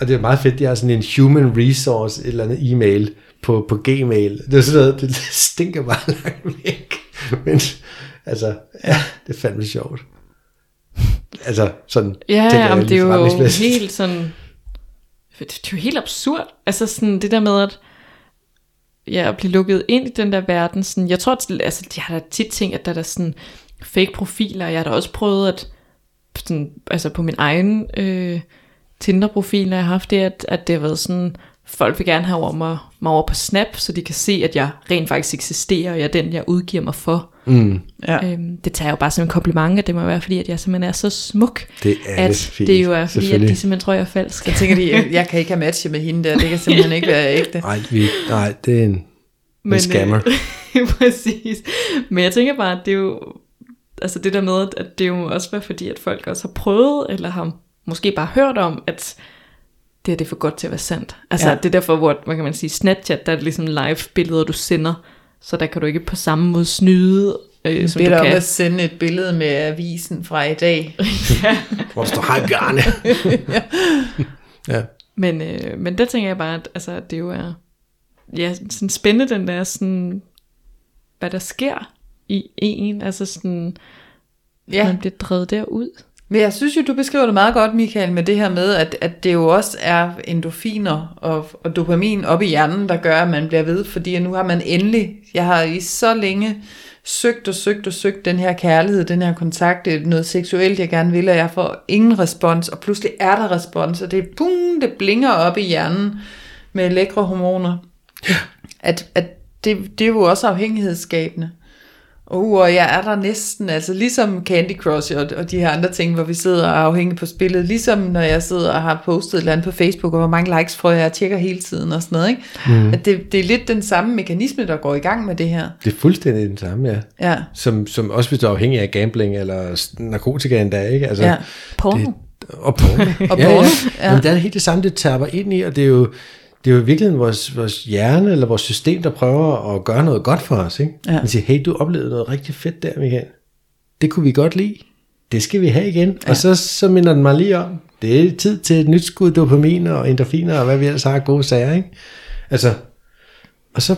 Og det er meget fedt, de har sådan en human resource, et eller andet e-mail på, på Gmail. Det er sådan noget, det stinker bare (laughs) langt væk. Men altså, ja, det er fandme sjovt. Altså, sådan ja, jeg jamen, det er jo helt sådan... Det er jo helt absurd. Altså sådan det der med, at ja, at blive lukket ind i den der verden. Sådan, jeg tror, at, altså, jeg har da tit tænkt, at der er der sådan fake profiler. Jeg har da også prøvet at, sådan, altså på min egen øh, Tinder-profil, jeg har haft det, at, at det har været sådan, folk vil gerne have over mig, mig over på Snap, så de kan se, at jeg rent faktisk eksisterer, og jeg er den, jeg udgiver mig for. Mm, ja. Øhm, det tager jeg jo bare som en kompliment, at det må være, fordi at jeg simpelthen er så smuk, det er at det fint. det jo er, fordi at de simpelthen tror, jeg er falsk. Jeg tænker, de, jeg kan ikke have matchet med hende der, det kan simpelthen ikke være ægte. Nej, vi, nej, det er en, Men, en scammer. Øh, (laughs) præcis. Men jeg tænker bare, at det er jo, altså det der med, at det jo også var fordi, at folk også har prøvet, eller har måske bare hørt om, at det her det er for godt til at være sandt. Altså Ja. ja. det er derfor, hvor, hvad kan man sige, Snapchat, der er det ligesom live billeder, du sender, så der kan du ikke på samme måde snyde, øh, som Det du er om kan. at sende et billede med avisen fra i dag. (laughs) Hvor der står, hej Bjarne. (laughs) ja. Men, øh, men der tænker jeg bare, at altså, det jo er ja, sådan spændende, den der sådan, hvad der sker i en, altså sådan, ja. Ja, man bliver drevet derud. Men jeg synes jo, du beskriver det meget godt, Michael, med det her med, at, at det jo også er endorfiner og, og dopamin op i hjernen, der gør, at man bliver ved, fordi nu har man endelig, jeg har i så længe søgt og søgt og søgt den her kærlighed, den her kontakt, det er noget seksuelt, jeg gerne vil, og jeg får ingen respons, og pludselig er der respons, og det, er boom, det blinger op i hjernen med lækre hormoner. At, at det, det er jo også afhængighedsskabende. Uh, og jeg er der næsten, altså ligesom Candy Crush og, og de her andre ting, hvor vi sidder og er afhængige på spillet, ligesom når jeg sidder og har postet et eller andet på Facebook, og hvor mange likes får jeg, jeg tjekker hele tiden og sådan noget, ikke? Mm. At det, det er lidt den samme mekanisme, der går i gang med det her. Det er fuldstændig den samme, ja. Ja, Som, som også hvis du er afhængig af gambling eller narkotika endda, ikke? Altså, ja. Porno. Det, og porno. (laughs) Og ja, porno, ja. ja. Men det er helt det samme, det tapper ind i, og det er jo, det er jo i virkeligheden vores, vores hjerne eller vores system, der prøver at gøre noget godt for os. Ikke? Ja. Man siger, hey, du oplevede noget rigtig fedt der, Michael. Det kunne vi godt lide. Det skal vi have igen. Ja. Og så, så minder den mig lige om, det er tid til et nyt skud dopamin og endorfiner og hvad vi ellers har gode sager. Ikke? Altså, og så,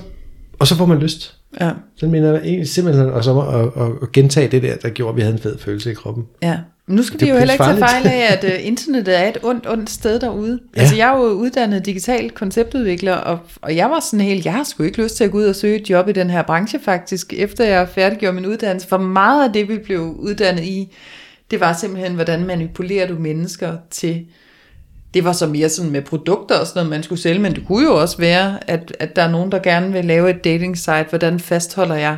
og så får man lyst. ja, Så minder jeg egentlig simpelthen også om at, at, at gentage det der, der gjorde, at vi havde en fed følelse i kroppen. ja. Nu skal Det vi jo heller ikke tage fejl af, at uh, internettet er et ondt, ondt sted derude. Ja. Altså, jeg er jo uddannet digital konceptudvikler, og, og jeg var sådan helt, jeg har sgu ikke lyst til at gå ud og søge et job i den her branche faktisk, efter jeg færdiggjorde min uddannelse. For meget af det, vi blev uddannet i, det var simpelthen, hvordan manipulerer du mennesker til... Det var så mere sådan med produkter og sådan noget, man skulle sælge, men det kunne jo også være, at, at der er nogen, der gerne vil lave et dating site. Hvordan fastholder jeg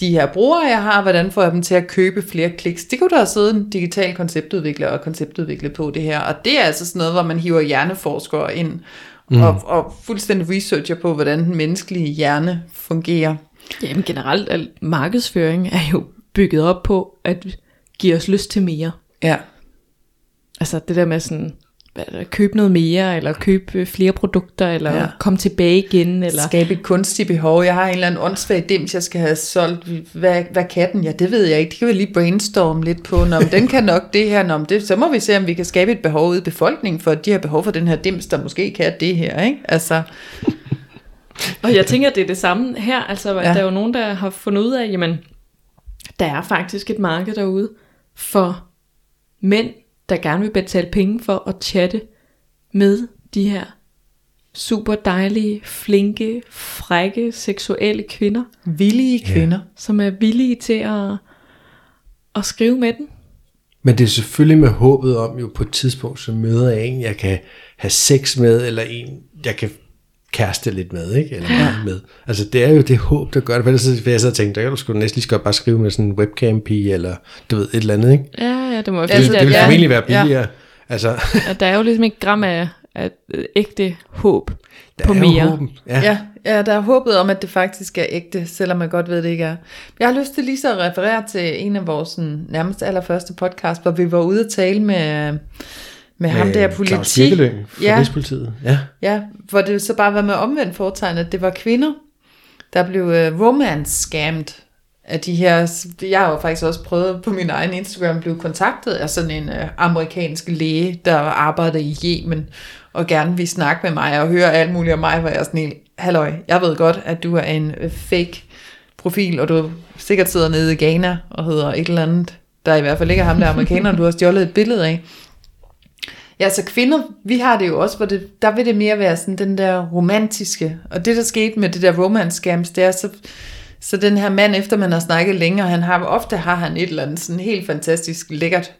de her brugere, jeg har, hvordan får jeg dem til at købe flere kliks. Det kunne der sidde en digital konceptudvikler og konceptudvikle på det her. Og det er altså sådan noget, hvor man hiver hjerneforskere ind mm. og, og fuldstændig researcher på, hvordan den menneskelige hjerne fungerer. Jamen generelt, al markedsføring er jo bygget op på at give os lyst til mere. Ja. Altså det der med sådan, det, købe noget mere, eller købe øh, flere produkter, eller Ja. komme tilbage igen, eller... Skabe et kunstigt behov. Jeg har en eller anden åndssvag dims, jeg skal have solgt. Hvad, hvad kan den? Ja, det ved jeg ikke. Det kan vi lige brainstorme lidt på. Nå, men den kan nok det her. Nå, men det, så må vi se, om vi kan skabe et behov ude i befolkningen, for at de har behov for den her dims, der måske kan det her. Ikke? Altså, Og jeg tænker, det er det samme her. Altså, ja. der er jo nogen, der har fundet ud af, jamen, der er faktisk et marked derude for mænd, der gerne vil betale penge for at chatte med de her super dejlige, flinke, frække, seksuelle kvinder, villige kvinder. som er villige til at, at skrive med den. Men det er selvfølgelig med håbet om, jo på et tidspunkt, så møder jeg en, jeg kan have sex med, eller en, jeg kan kæreste lidt med, ikke? Eller ja. med. Altså, det er jo det håb, der gør det. For ellers så vil jeg så tænke, der kan du sgu næsten lige godt bare skrive med sådan en webcam-pige, eller du ved, et eller andet, ikke? Ja, ja, det må være Det, fordi, det, det vil er- formentlig være ja. billigere. Altså, at der er jo ligesom ikke gram af, af ægte håb der på er mere. håben. Ja. Ja, ja, der er håbet om, at det faktisk er ægte, selvom man godt ved, at det ikke er. Jeg har lyst til lige så at referere til en af vores sådan, nærmest allerførste podcast, hvor vi var ude at tale med, med, ham der Claus politi. Birkelø fra Ja. Rigspolitiet. Ja. Ja, hvor det så bare var med omvendt foretegn, at det var kvinder, der blev uh, romance-scammed af de her, jeg har jo faktisk også prøvet på min egen Instagram, blev kontaktet af sådan en uh, amerikansk læge, der arbejder i Yemen, og gerne vil snakke med mig og høre alt muligt om mig, hvor jeg er sådan helt, halløj, jeg ved godt, at du er en uh, fake profil, og du sikkert sidder nede i Ghana og hedder et eller andet, der i hvert fald ikke er ham der amerikaner, du har stjålet et billede af. Ja, så kvinder, vi har det jo også, hvor det, der vil det mere være sådan den der romantiske. Og det, der skete med det der romance scams, det er så, så den her mand, efter man har snakket længere, han har, ofte har han et eller andet sådan helt fantastisk lækkert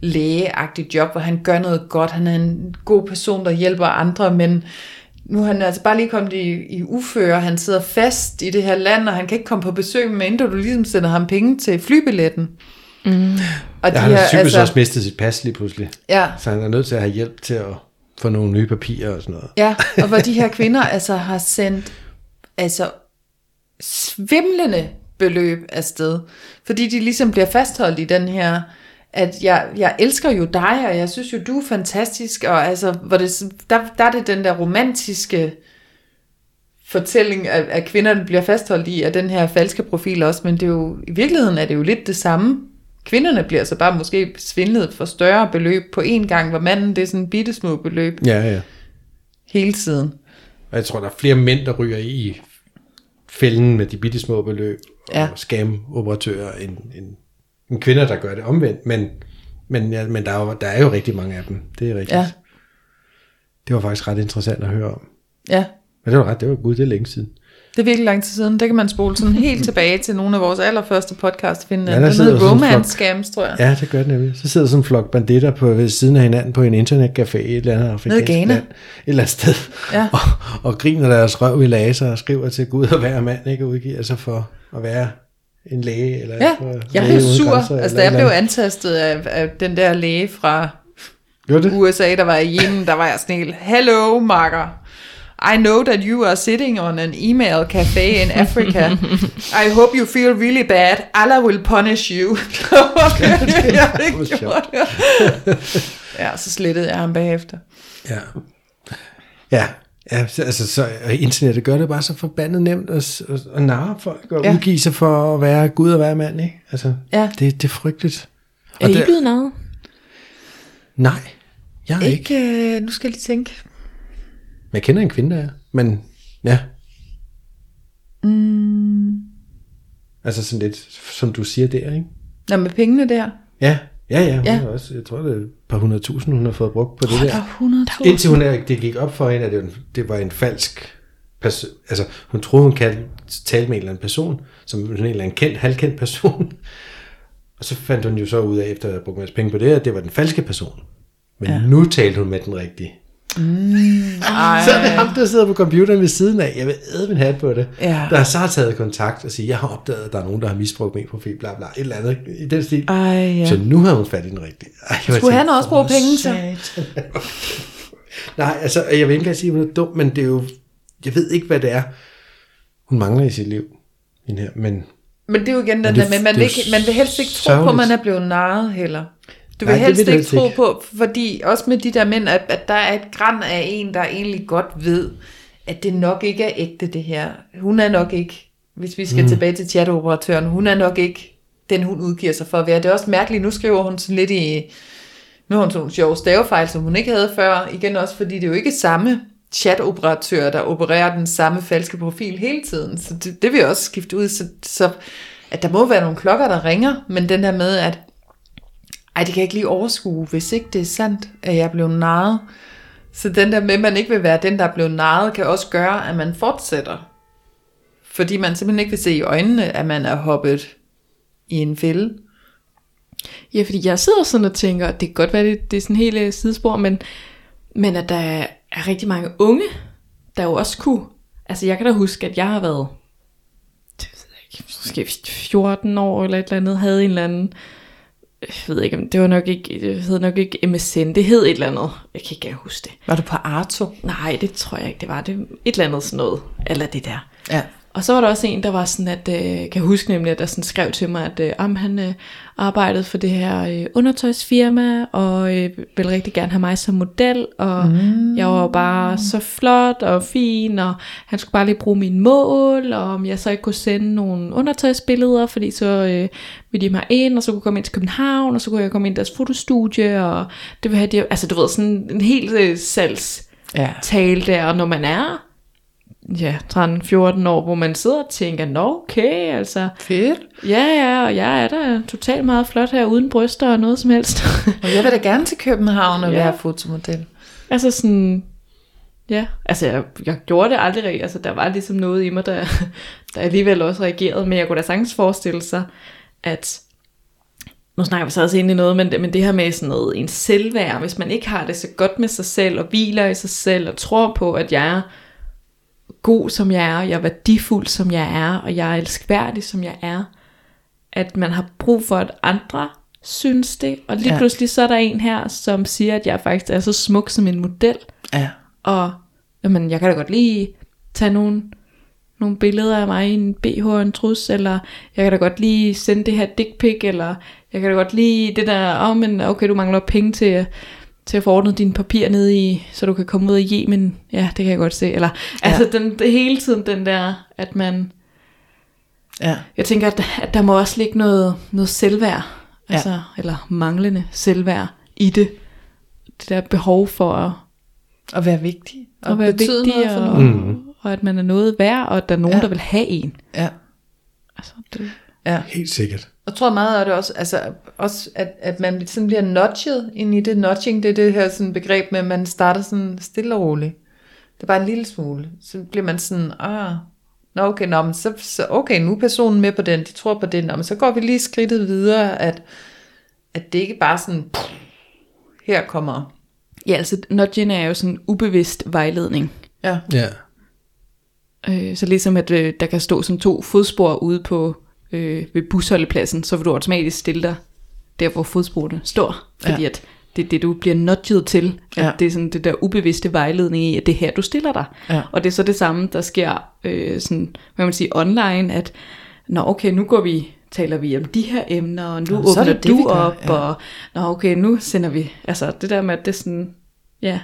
lægeagtigt job, hvor han gør noget godt. Han er en god person, der hjælper andre, men nu er han altså bare lige kommet i, i uføre. Han sidder fast i det her land, og han kan ikke komme på besøg, medmindre du ligesom sender ham penge til flybilletten. Mm. Og Ja, han har typisk altså... også mistet sit pas lige pludselig. ja, Så han er nødt til at have hjælp til at få nogle nye papirer og sådan noget. Ja, og hvor de her (laughs) kvinder altså har sendt altså svimlende beløb afsted, fordi de ligesom bliver fastholdt i den her, at jeg, jeg elsker jo dig, og jeg synes jo, du er fantastisk, og altså, hvor det, der, der er det den der romantiske fortælling, at, at kvinderne bliver fastholdt i, af den her falske profil også, men det er jo, i virkeligheden er det jo lidt det samme. Kvinderne bliver så bare måske svindlet for større beløb på én gang, hvor manden det er sådan bitte små beløb Ja, ja. hele tiden. Og jeg tror, der er flere mænd, der ryger i fælden med de bitte små beløb og Ja. scam-operatører, end, end, end kvinder, der gør det omvendt. Men, men, ja, men der, er jo, der er jo rigtig mange af dem. Det er rigtigt. Ja. Det var faktisk ret interessant at høre om. Ja, Men det var ret, det var gud, det er længe siden. Det er virkelig lang tid siden. Det kan man spole sådan helt (laughs) tilbage til nogle af vores allerførste podcast. Finde Ja, der den hedder Romance flok- Scams, tror jeg. Ja, det gør det nemlig. Så sidder sådan en flok banditter på ved siden af hinanden på en internetcafé i et eller andet afrikansk land. Et eller andet sted. Ja. (laughs) Og, og griner deres røv i laser og skriver til Gud og hver mand, ikke udgiver sig for at være en læge. Eller Ja, for jeg blev sur, altså eller da jeg blev antastet af, af den der læge fra det? USA, der var i Yemen, der var jeg sådan helt, Hello, makker. I know that you are sitting on an email cafe in Africa. (laughs) I hope you feel really bad. Allah will punish you. (laughs) (laughs) jeg Hvor ikke sjovt. gjorde det. ja, så slettede jeg ham bagefter. Ja. Ja, ja så- altså, så, og internettet gør det bare så forbandet nemt at, at, at narre folk og Ja. udgive sig for at være Gud og være mand, ikke? Altså, Ja. det, det er frygteligt. Er I det, blevet noget? Nej, jeg er ikke. Ikke, øh, nu skal jeg lige tænke. Men jeg kender en kvinde, der er. Men ja, Mm, altså sådan lidt, som du siger der, ikke? nå, med pengene der. Ja, Ja, ja, hun Ja. Også, jeg tror, det er et par hundredtusind, hun har fået brugt på det Der der. er 100.000. Indtil hun er, det gik op for hende, at det var en, det var en falsk person. Altså, hun troede, hun kan tale med en eller anden person, som en eller anden kendt, halvkendt person. (laughs) Og så fandt hun jo så ud af, efter at have brugt masse penge på det, at det var den falske person. Men ja. nu talte hun med den rigtige. Ej. Så er det ham, der sidder på computeren ved siden af. Jeg vil æde min hat på det. Ja. Der har så taget kontakt og sige, jeg har opdaget, at der er nogen, der har misbrugt min profil, bla bla, et eller andet i den stil. Ej, ja. Så nu har hun fat i den rigtige. Ej, Skulle han også bruge penge, så? (laughs) Nej, altså, jeg vil ikke engang sige, at hun er dum, men det er jo, jeg ved ikke, hvad det er, hun mangler i sit liv. Hende her, men Men det er jo igen den der med, man vil, ikke, man vil helst ikke tro på, at man er blevet narret heller. Du vil Nej, helst vil ikke tro ikke. på, fordi også med de der mænd, at, at der er et græn af en, der egentlig godt ved, at det nok ikke er ægte det her. Hun er nok ikke, hvis vi skal mm. tilbage til chatoperatøren, hun er nok ikke den, hun udgiver sig for at være. Det er også mærkeligt, nu skriver hun sådan lidt i, nu har hun sådan nogle sjove stavefejl, som hun ikke havde før. Igen også, fordi det er jo ikke samme chatoperatør, der opererer den samme falske profil hele tiden. Så det, det vil også skifte ud. Så, så at der må være nogle klokker, der ringer, men den der med, at ej, det kan jeg ikke lige overskue, hvis ikke det er sandt, at jeg er blevet narret. Så den der med, at man ikke vil være den, der er blevet narret, kan også gøre, at man fortsætter. Fordi man simpelthen ikke vil se i øjnene, at man er hoppet i en fælde. Ja, fordi jeg sidder sådan og tænker, at det kan godt være, det, det er sådan helt øh, sidespor, men, men at der er, er rigtig mange unge, der jo også kunne... Altså jeg kan da huske, at jeg har været det ved jeg ikke, måske 14 år eller et eller andet, havde en eller anden... Jeg ved ikke, det var nok ikke, det hed nok ikke MSN, det hed et eller andet. Jeg kan ikke huske det. Var du på Arto? Nej, det tror jeg ikke, det var. Det et eller andet sådan noget, eller det der. Ja. Og så var der også en, der var sådan, at, øh, kan jeg huske nemlig, at der sådan skrev til mig, at øh, om han øh, arbejdede for det her øh, undertøjsfirma, og øh, ville rigtig gerne have mig som model, og mm. jeg var bare så flot og fin, og han skulle bare lige bruge mine mål, og om jeg så ikke kunne sende nogle undertøjsbilleder, fordi så øh, ville de mig ind, og så kunne jeg komme ind til København, og så kunne jeg komme ind i deres fotostudie, og det ville have de, altså du ved, sådan en helt øh, salgs Ja. tale der, og når man er ja, 13-14 år, hvor man sidder og tænker, nå okay, altså, Fedt. ja ja, og jeg er da totalt meget flot her, uden bryster og noget som helst. Og jeg vil da gerne til København og Ja. være fotomodel. altså sådan, ja, altså jeg, jeg gjorde det aldrig altså der var ligesom noget i mig, der, der alligevel også reagerede, men jeg kunne da sagtens forestille sig, at nu snakker vi så også i noget, men det, men det her med sådan noget, en selvværd, hvis man ikke har det så godt med sig selv, og hviler i sig selv, og tror på, at jeg er god som jeg er, og jeg er værdifuld som jeg er, og jeg er elskværdig som jeg er, at man har brug for, at andre synes det, og lige Ja. pludselig så er der en her, som siger, at jeg faktisk er så smuk som en model, Ja. og jamen, jeg kan da godt lige tage nogle, nogle billeder af mig i en BH og en trus, eller jeg kan da godt lige sende det her dick pic, eller jeg kan da godt lige det der, åh, oh, men okay, du mangler penge til, til at få ordnet dine papirer ned i, så du kan komme ud af Yemen. Ja, det kan jeg godt se. Eller, ja. altså den, det hele tiden den der, at man, Ja. jeg tænker, at, at der må også ligge noget, noget selvværd, Ja. altså, eller manglende selvværd i det. Det der behov for at, Og være vigtig. Og at være vigtig, noget for og. Mm. og at man er noget værd, og at der er nogen, ja. der vil have en. Ja. Altså, det, Ja. helt sikkert. Jeg tror meget af det også, altså også at, at man sådan bliver nudget ind i det. Nudging, det er det her sådan begreb med, at man starter sådan stille og roligt. Det er bare en lille smule. Så bliver man sådan, ah, nå okay, nå, men så, så, okay, nu er personen med på den, de tror på den, nå, men så går vi lige skridtet videre, at, at det ikke bare sådan, pff, her kommer, ja, altså, nudging er jo sådan ubevidst vejledning. ja, Ja. Øh, så ligesom at øh, der kan stå som to fodspor ude på øh, ved busholdepladsen, så vil du automatisk stille dig der, hvor fodsporene står. Fordi Ja. at det er det, du bliver nudget til. At Ja. det er sådan det der ubevidste vejledning i, at det er her, du stiller dig. Ja. Og det er så det samme, der sker øh, sådan, hvad man sige, online, at nå okay, nu går vi taler vi om de her emner, og nu er åbner det det, du gør, op, ja. og nå okay, nu sender vi, altså det der med, at det er sådan, ja,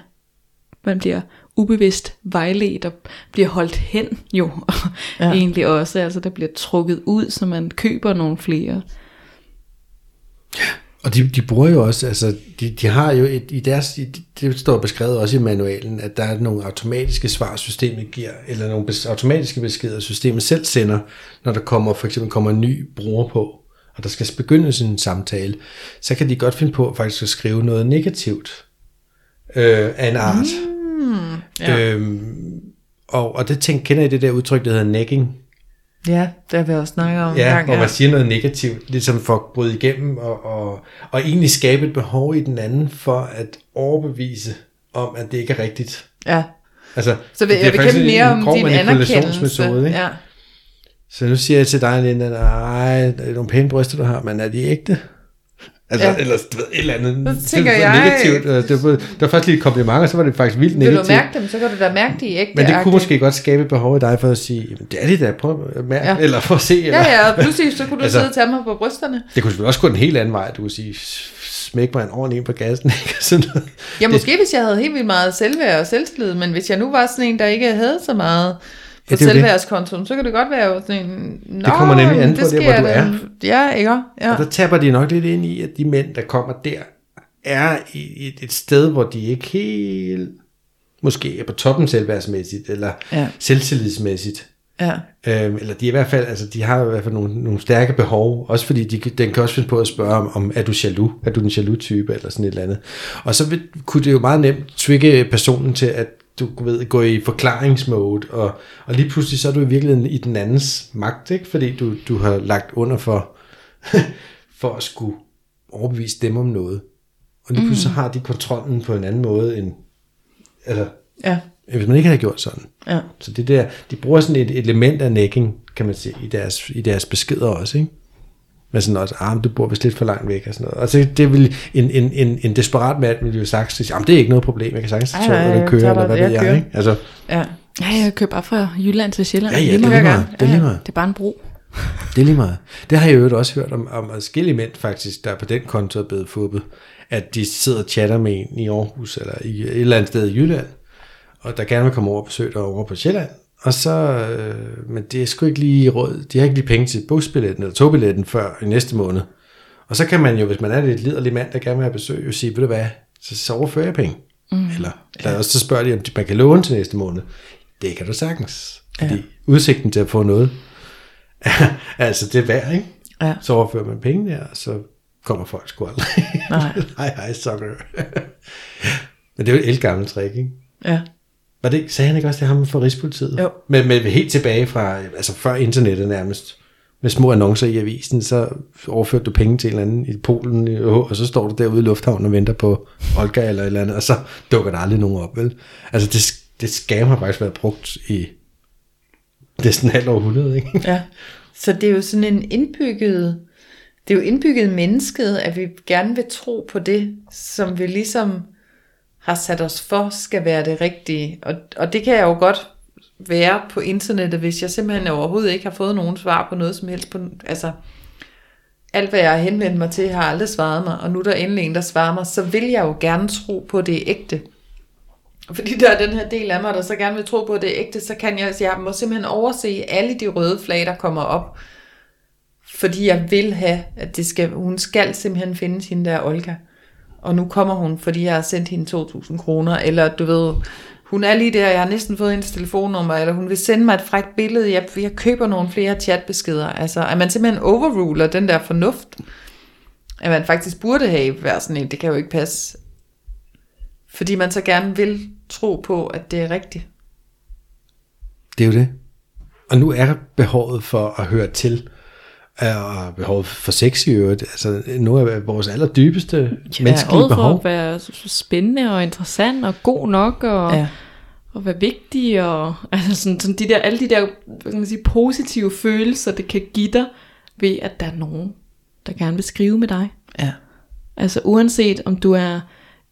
man bliver ubevidst vejledt og bliver holdt hen jo Ja. (laughs) egentlig også, altså der bliver trukket ud, så man køber nogle flere. Og de, de bruger jo også, altså de, de har jo et, i deres, det står beskrevet også i manualen, at der er nogle automatiske svar, systemet giver, eller nogle bes, automatiske beskeder, systemet selv sender, når der kommer, for eksempel kommer en ny bruger på. og der skal begyndes en samtale, så kan de godt finde på faktisk at skrive noget negativt øh, af en art. Mm, ja. øhm, og, og det tænk, kender I det der udtryk, der hedder nagging? Ja, det har vi også snakket om. Ja, gang, hvor man siger noget negativt, ligesom for at bryde igennem, og, og, og egentlig skabe et behov i den anden, for at overbevise om, at det ikke er rigtigt. ja. Altså, Så vil, det jeg vil kæmpe en mere om din anerkendelse. ikke? Ja. Så nu siger jeg til dig, Linda, nej, det er nogle pæne bryster, du har, men er de ægte? Altså, Ja. ja. eller du ved, et eller andet. Så tænker det var jeg- negativt. og Det var, det var først lige et kompliment, og så var det faktisk vildt Vil du negativt. mærke dem, så kan du da mærke de ægte. men det kunne måske godt skabe et behov i dig for at sige, jamen, det er det da, prøv at mærke, Ja. eller for at se. Eller. Ja, ja, og pludselig så kunne du Altså- sidde og tage mig på brysterne. Det kunne selvfølgelig også gå den helt anden vej. Du kunne sige, smæk mig en ordentlig en på gassen. (laughs) Ikke? Sådan noget. Ja, måske hvis jeg havde helt vildt meget selvværd og selvtillid, men hvis jeg nu var sådan en, der ikke havde så meget på Ja, det det. selvværdskontoen, så kan det godt være sådan en... Nå, Det kommer nemlig an det på der, skal hvor du er. Ja, ikke? Ja. Og der taber de nok lidt ind i, at de mænd, der kommer der, er i et, et sted, hvor de ikke helt måske er på toppen selvværdsmæssigt, eller Ja. ja. selvtillidsmæssigt. ja. Øhm, eller de i hvert fald, altså de har i hvert fald nogle, nogle stærke behov, også fordi de, den kan også finde på at spørge om, om er du jaloux? Er du den jaloux type, eller sådan et eller andet. Og så vil, kunne det jo meget nemt trigge personen til, at du ved, gå i forklaringsmode, og, og lige pludselig så er du i virkeligheden i den andens magt, ikke? fordi du, du har lagt under for, (laughs) for at skulle overbevise dem om noget. Og lige pludselig så har de kontrollen på en anden måde, end, altså, Ja. hvis man ikke havde gjort sådan. Ja. Så det der, de bruger sådan et element af necking, kan man sige, i deres, i deres beskeder også, ikke? Men sådan også, ah, du bor vist lidt for langt væk og sådan noget. Og så det vil en, en, en, en desperat mand ville jo sagt, sige, jamen det er ikke noget problem, jeg kan sagtens tage toget eller køre, eller hvad ved jeg jeg, kører. ikke? Altså, Ja. Ja, jeg kører bare fra Jylland til Sjælland. ja, ja, det er lige meget. Det er lige meget. Det er bare en bro. (laughs) Det er lige meget. Det har jeg jo også hørt om, om adskillige mænd faktisk, der på den konto er blevet fubbet, at de sidder og chatter med en i Aarhus, eller i et eller andet sted i Jylland, og der gerne vil komme over og besøge dig over på Sjælland, og så, øh, men det er sgu ikke lige råd, de har ikke lige penge til busbilletten eller togbilletten før i næste måned. Og så kan man jo, hvis man er lidt liderlig mand, der gerne vil have besøg, jo sige, ved du hvad, så, så overfører jeg penge. Mm. Eller, eller også så spørger de, om man kan låne til næste måned. Det kan du sagtens. Fordi ja. udsigten til at få noget, (laughs) altså det er værd, ikke? Ja. Så overfører man penge der, og så kommer folk sgu aldrig. Nej. (laughs) hej, hej, sucker. (laughs) Men det er jo et elgammelt trick, ikke? Ja. Var det, sagde han ikke også, det ham fra Rigspolitiet? Jo. Men, men helt tilbage fra, altså før internettet nærmest, med små annoncer i avisen, så overførte du penge til en eller anden i Polen, og så står du derude i lufthavnen og venter på Olga eller et eller andet, og så dukker der aldrig nogen op, vel? Altså det, det scam har faktisk været brugt i næsten halv århundrede, ikke? Ja. Så det er jo sådan en indbygget, det er jo indbygget mennesket, at vi gerne vil tro på det, som vi ligesom har sat os for, skal være det rigtige. Og, og det kan jeg jo godt være på internettet, hvis jeg simpelthen overhovedet ikke har fået nogen svar på noget som helst. På, altså, alt hvad jeg har henvendt mig til, har aldrig svaret mig, og nu er der endelig en, der svarer mig, så vil jeg jo gerne tro på, at det er ægte. Fordi der er den her del af mig, der så gerne vil tro på, at det er ægte, så kan jeg, jeg må simpelthen overse alle de røde flag, der kommer op. Fordi jeg vil have, at det skal, hun skal simpelthen finde hende der Olga. Og nu kommer hun, fordi jeg har sendt hende 2.000 kroner, eller du ved, hun er lige der, jeg har næsten fået hendes telefonnummer, eller hun vil sende mig et frækt billede, jeg, jeg køber nogle flere chatbeskeder. Altså, at man simpelthen overruler den der fornuft, at man faktisk burde have været sådan en, det kan jo ikke passe. Fordi man så gerne vil tro på, at det er rigtigt. Det er jo det. Og nu er behovet for at høre til, og behovet for sex i øvrigt. Altså nogle af vores allerdybeste ja, menneskelige behov. at være spændende og interessant og god nok og, Ja. ja. og være vigtig og altså sådan, sådan de der, alle de der hvad kan man sige, positive følelser, det kan give dig ved, at der er nogen, der gerne vil skrive med dig. Ja. Altså uanset om du er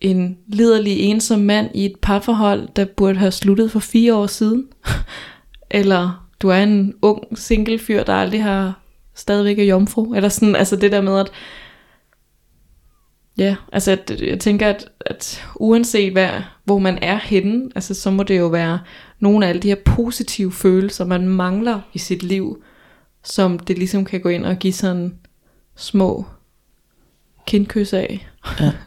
en liderlig ensom mand i et parforhold, der burde have sluttet for fire år siden, (laughs) eller du er en ung single fyr, der aldrig har stadigvæk er jomfru, eller sådan, altså det der med, at ja, altså at, jeg tænker, at, at uanset hvad, hvor man er henne, altså så må det jo være nogle af alle de her positive følelser, man mangler i sit liv, som det ligesom kan gå ind og give sådan små kindkys af. Ja. (laughs)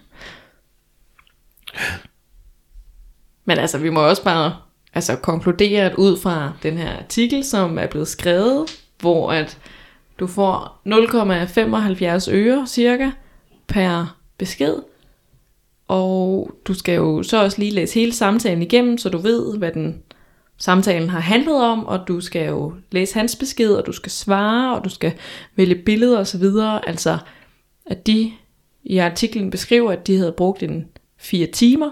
Men altså, vi må også bare altså, konkludere, at ud fra den her artikel, som er blevet skrevet, hvor at du får 0,75 øre cirka per besked. Og du skal jo så også lige læse hele samtalen igennem, så du ved, hvad den samtalen har handlet om, og du skal jo læse hans besked, og du skal svare, og du skal vælge billeder osv. Altså, at de i artiklen beskriver, at de havde brugt en fire timer,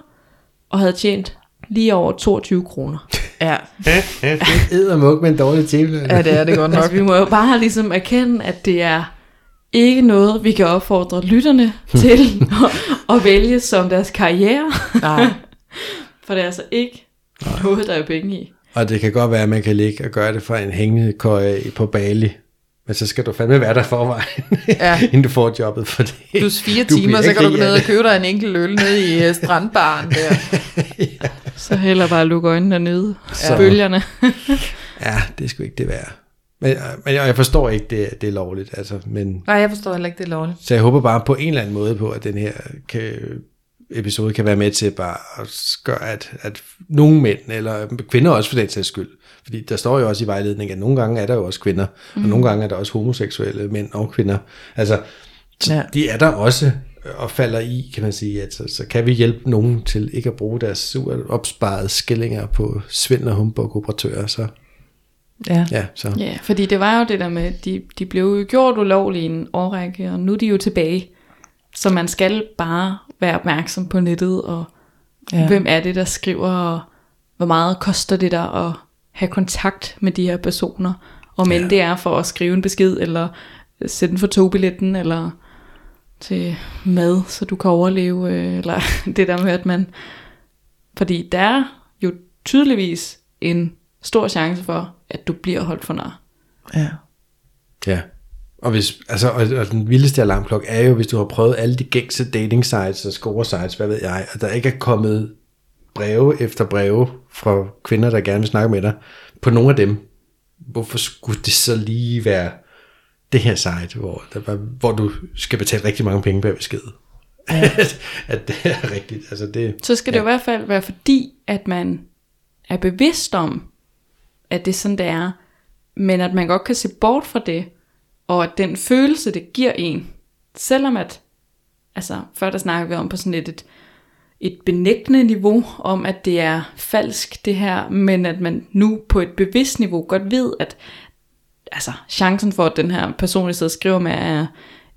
og havde tjent lige over 22 kroner. Ja, Eddermuk med en dårlig time. ja det er det godt nok. Altså, vi må jo bare ligesom erkende, at det er ikke noget, vi kan opfordre lytterne til at, (laughs) at vælge som deres karriere. Nej. For det er altså ikke noget, der er penge i. Og det kan godt være, at man kan ligge og gøre det fra en hængekøje på Bali. Men så skal du fandme være der forvejen, (laughs) Ja. inden du får jobbet for det. Plus fire Du timer, så kan du gå ned og det. købe dig en enkelt øl nede i øh, strandbaren der. (laughs) Så heller bare lukke øjnene nyde Så- bølgerne. (laughs) Ja, det skulle ikke det være. Men, men jeg jeg forstår ikke, det, det er lovligt. Altså, men, Nej, jeg forstår heller ikke, det er lovligt. så jeg håber bare på en eller anden måde på, at den her kan, episode kan være med til bare at gøre, at, at nogle mænd, eller kvinder også for den sags skyld, fordi der står jo også i vejledningen, at nogle gange er der jo også kvinder, mm. og nogle gange er der også homoseksuelle mænd og kvinder. Altså, så Ja. ja. de er der også og falder i, kan man sige, at så, så kan vi hjælpe nogen til ikke at bruge deres opsparede skillinger på svindel og humbug operatører, så Ja. ja, så Ja, fordi det var jo det der med, at de, de blev jo gjort ulovlige i en årrække, og nu er de jo tilbage. Så man skal bare være opmærksom på nettet, og Ja. hvem er det, der skriver, og hvor meget koster det der at have kontakt med de her personer. Om end Ja. det er for at skrive en besked, eller sætte den for togbilletten, eller til mad, så du kan overleve, øh, eller (laughs) det der med, at man... Fordi der er jo tydeligvis en stor chance for, at du bliver holdt for nar. ja. Ja. Og, hvis, altså, og, og den vildeste alarmklokke er jo, hvis du har prøvet alle de gængse dating sites og score sites, hvad ved jeg, og der ikke er kommet breve efter breve fra kvinder, der gerne vil snakke med dig, på nogle af dem, hvorfor skulle det så lige være det her site, hvor, der, hvor du skal betale rigtig mange penge per besked? at, (laughs) at det er rigtigt. Altså det, Så skal det jo i hvert fald være fordi, at man er bevidst om, at det er sådan, det er, men at man godt kan se bort fra det, og at den følelse, det giver en, selvom at, altså før der snakker vi om på sådan et, et, et benægtende niveau, om at det er falsk det her, men at man nu på et bevidst niveau godt ved, at altså, chancen for, at den her person, jeg sidder og skriver med, er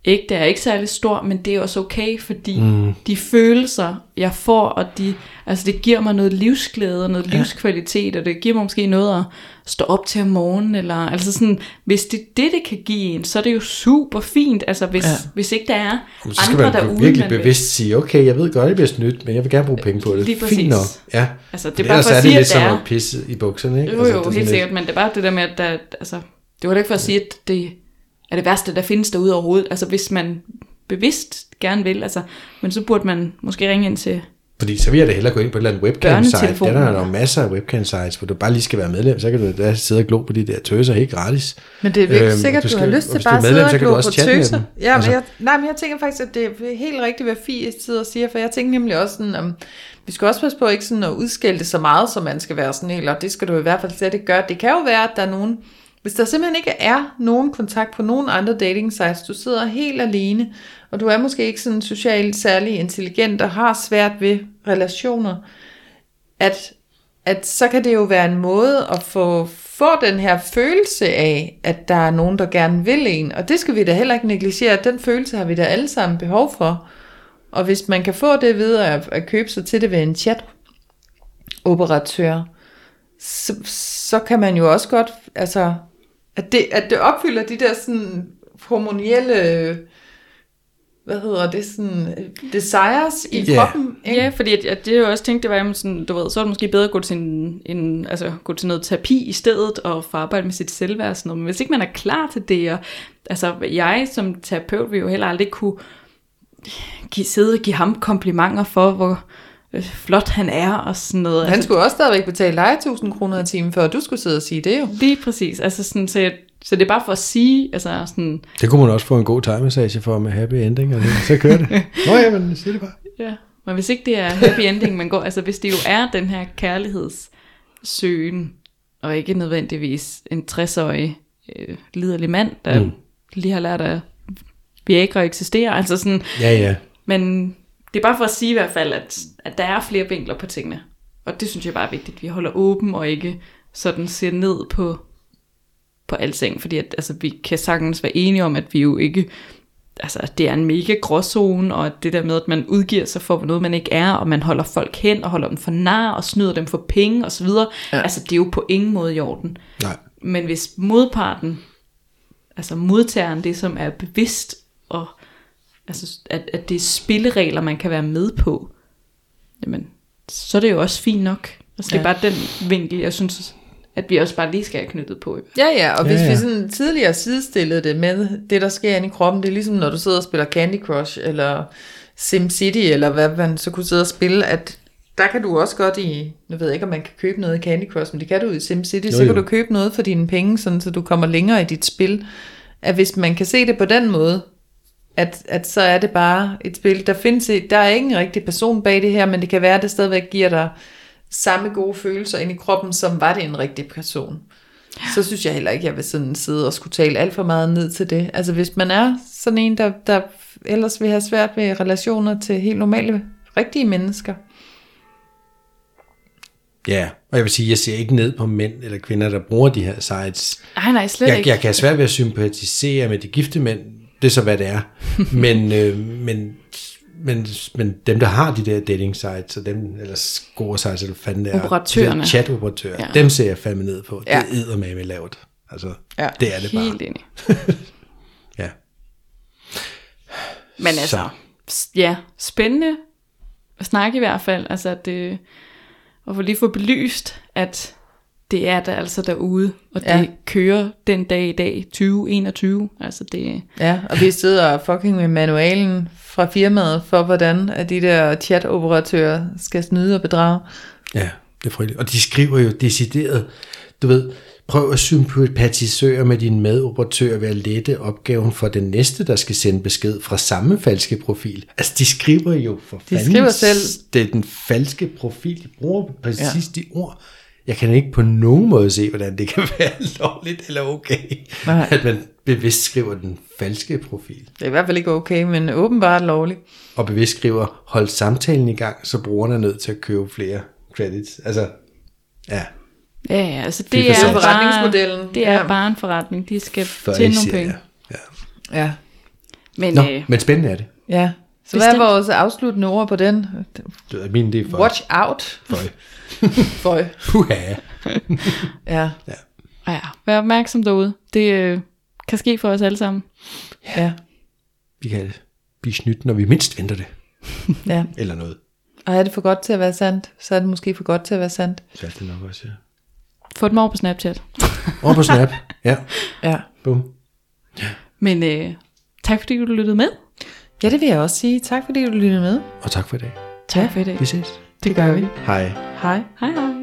ægte, er ikke særlig stor, men det er også okay, fordi mm. de følelser, jeg får, og de, altså det giver mig noget livsglæde og noget ja. livskvalitet, og det giver mig måske noget at stå op til om morgenen, eller altså sådan, hvis det det, det kan give en, så er det jo super fint, altså hvis, ja. Hvis ikke der er så skal andre man derude, virkelig man vil- bevidst sige, okay, jeg ved godt, det bliver snydt, men jeg vil gerne bruge penge på det. Lige Fint nok. præcis. Ja. Altså, det er bare for at er det sige, lidt at som der at pisse i bukserne, ikke? Jo, Altså, jo, det er helt sikkert, men det er bare det der med, at der, altså, det var da ikke for at sige, at det er det værste, der findes derude overhovedet. Altså, hvis man bevidst gerne vil, altså, men så burde man måske ringe ind til, Fordi så vil jeg da hellere gå ind på et eller andet webcam-site. Der er der jo masser af webcam-sites, hvor du bare lige skal være medlem. Så kan du da sidde og glo på de der tøser helt gratis. Men det er virkelig Øhm, sikkert, du du, har skal- lyst til bare at sidde og glo på tøser. Ja, men Altså. jeg, nej, men jeg tænker faktisk, at det er helt rigtigt, hvad Fie sidder og siger, for jeg tænker nemlig også sådan, um, vi skal også passe på ikke sådan at udskælde det så meget, som man skal være sådan helt, og det skal du i hvert fald slet ikke gøre. Det kan jo være, at der er nogen, hvis der simpelthen ikke er nogen kontakt på nogen andre dating sites, du sidder helt alene, og du er måske ikke sådan socialt særlig intelligent og har svært ved relationer, at, at så kan det jo være en måde at få, få den her følelse af, at der er nogen, der gerne vil en. Og det skal vi da heller ikke negligere. Den følelse har vi da alle sammen behov for. Og hvis man kan få det ved at, at købe sig til det ved en chat-operatør, så, så kan man jo også godt, altså, at det, at det opfylder de der sådan hormonielle, hvad hedder det, sådan, desires i Ja. kroppen. ikke? Ja, fordi at, at det jeg også tænkte, det var, jamen sådan, du ved, så er det måske bedre at gå til, en, en, altså, gå til noget terapi i stedet, og få arbejde med sit selvværd og sådan noget. Men hvis ikke man er klar til det, og, altså jeg som terapeut vil jo heller aldrig kunne give, sidde og give ham komplimenter for, hvor øh, flot han er og sådan noget. Han skulle også stadigvæk betale dig 1000 kroner i timen, før du skulle sidde og sige det jo. Lige præcis. Altså sådan, så, jeg, så det er bare for at sige, altså sådan, Det kunne man også få en god time for med happy ending. Og det. Så kører det. (laughs) Nå ja, men sig det bare. Ja, men hvis ikke det er happy ending, man går, altså hvis det jo er den her kærlighedssøgen, og ikke nødvendigvis en 60-årig øh, liderlig mand, der mm. lige har lært, at Viagra eksisterer. Altså sådan, Ja, ja. men det er bare for at sige i hvert fald, at, at der er flere vinkler på tingene. Og det synes jeg bare er vigtigt, at vi holder åben og ikke sådan ser ned på, på alting. Fordi at, altså, vi kan sagtens være enige om, at vi jo ikke... Altså, det er en mega gråzone, og det der med, at man udgiver sig for noget, man ikke er, og man holder folk hen, og holder dem for nar, og snyder dem for penge, osv. Ja. Altså, det er jo på ingen måde i orden. Nej. Men hvis modparten, altså modtageren, det som er bevidst, og altså, at, at det er spilleregler, man kan være med på, jamen, så er det jo også fint nok. Altså, det er Ja. bare den vinkel, jeg synes, at vi også bare lige skal have knyttet på. Ja, ja, og Ja, hvis ja. vi sådan tidligere sidestillede det med det, der sker inde i kroppen, det er ligesom når du sidder og spiller Candy Crush, eller SimCity, eller hvad man så kunne sidde og spille, at der kan du også godt i, nu ved jeg ikke, om man kan købe noget i Candy Crush, men det kan du i SimCity, Jo, så kan jo. du købe noget for dine penge, sådan, så du kommer længere i dit spil. At hvis man kan se det på den måde, at, at så er det bare et spil, der findes i, der er ikke en rigtig person bag det her, men det kan være, at det stadigvæk giver dig samme gode følelser ind i kroppen, som var det en rigtig person. Så synes jeg heller ikke, jeg vil sådan sidde og skulle tale alt for meget ned til det. Altså hvis man er sådan en, der, der ellers vil have svært ved relationer til helt normale, rigtige mennesker. Ja, og jeg vil sige, jeg ser ikke ned på mænd eller kvinder, der bruger de her sites. Nej, nej, slet Jeg, ikke. jeg kan svært ved at sympatisere med de gifte mænd. Det er så, hvad det er. (laughs) Men, øh, men, men, men dem, der har de der dating sites, og dem, eller score sites, eller fanden det er. Operatørerne. Chat-operatører. Ja. Dem ser jeg fandme ned på. Ja. Det er med lavt. Altså, Ja. det er det bare. Helt enig. (laughs) Ja. Men altså, s- ja, spændende at snakke i hvert fald. Altså, at det, at få lige få belyst, at det er der altså derude, og det Ja. kører den dag i dag, 2021. Altså, det, Ja, og vi sidder fucking med manualen fra firmaet for, hvordan at de der chat-operatører skal snyde og bedrage. Ja, det er frygteligt. Og de skriver jo decideret, du ved, prøv at sympatisere med din medoperatør ved at lette opgaven for den næste, der skal sende besked fra samme falske profil. Altså, de skriver jo for De skriver selv. Det er den falske profil. De bruger præcis ja. de ord. Jeg kan ikke på nogen måde se, hvordan det kan (laughs) være lovligt eller okay, Nej. at man bevidst skriver den falske profil. Det er i hvert fald ikke okay, men åbenbart lovligt. Og bevidst skriver, hold samtalen i gang, så brugeren er nødt til at købe flere credits. Altså, ja. ja, ja, altså, det for er, bare, Forretningsmodellen. det er Ja. bare en forretning. De skal For tjene nogle penge. Ja. Ja. Men, Nå, øh, men spændende er det. Ja. Så hvad er Bestemt. vores afsluttende ord på den? Det er min, det er for. Watch out. Føj. (laughs) Føj. Puha. Ja. ja, vær opmærksom derude. Det øh, kan ske for os alle sammen. Ja. Vi kan blive snydt, når vi mindst venter det. ja. Eller noget. Og er det for godt til at være sandt, så er det måske for godt til at være sandt. Så er det nok også, ja. Få dem over på Snapchat. (laughs) Over på Snap. Ja, Ja. bum. Men øh, tak fordi du lyttede med. Ja, det vil jeg også sige. Tak fordi du lyttede med. Og tak for i dag. Tak for i dag. Vi ses. Det gør vi. Hej. Hej. Hej hej.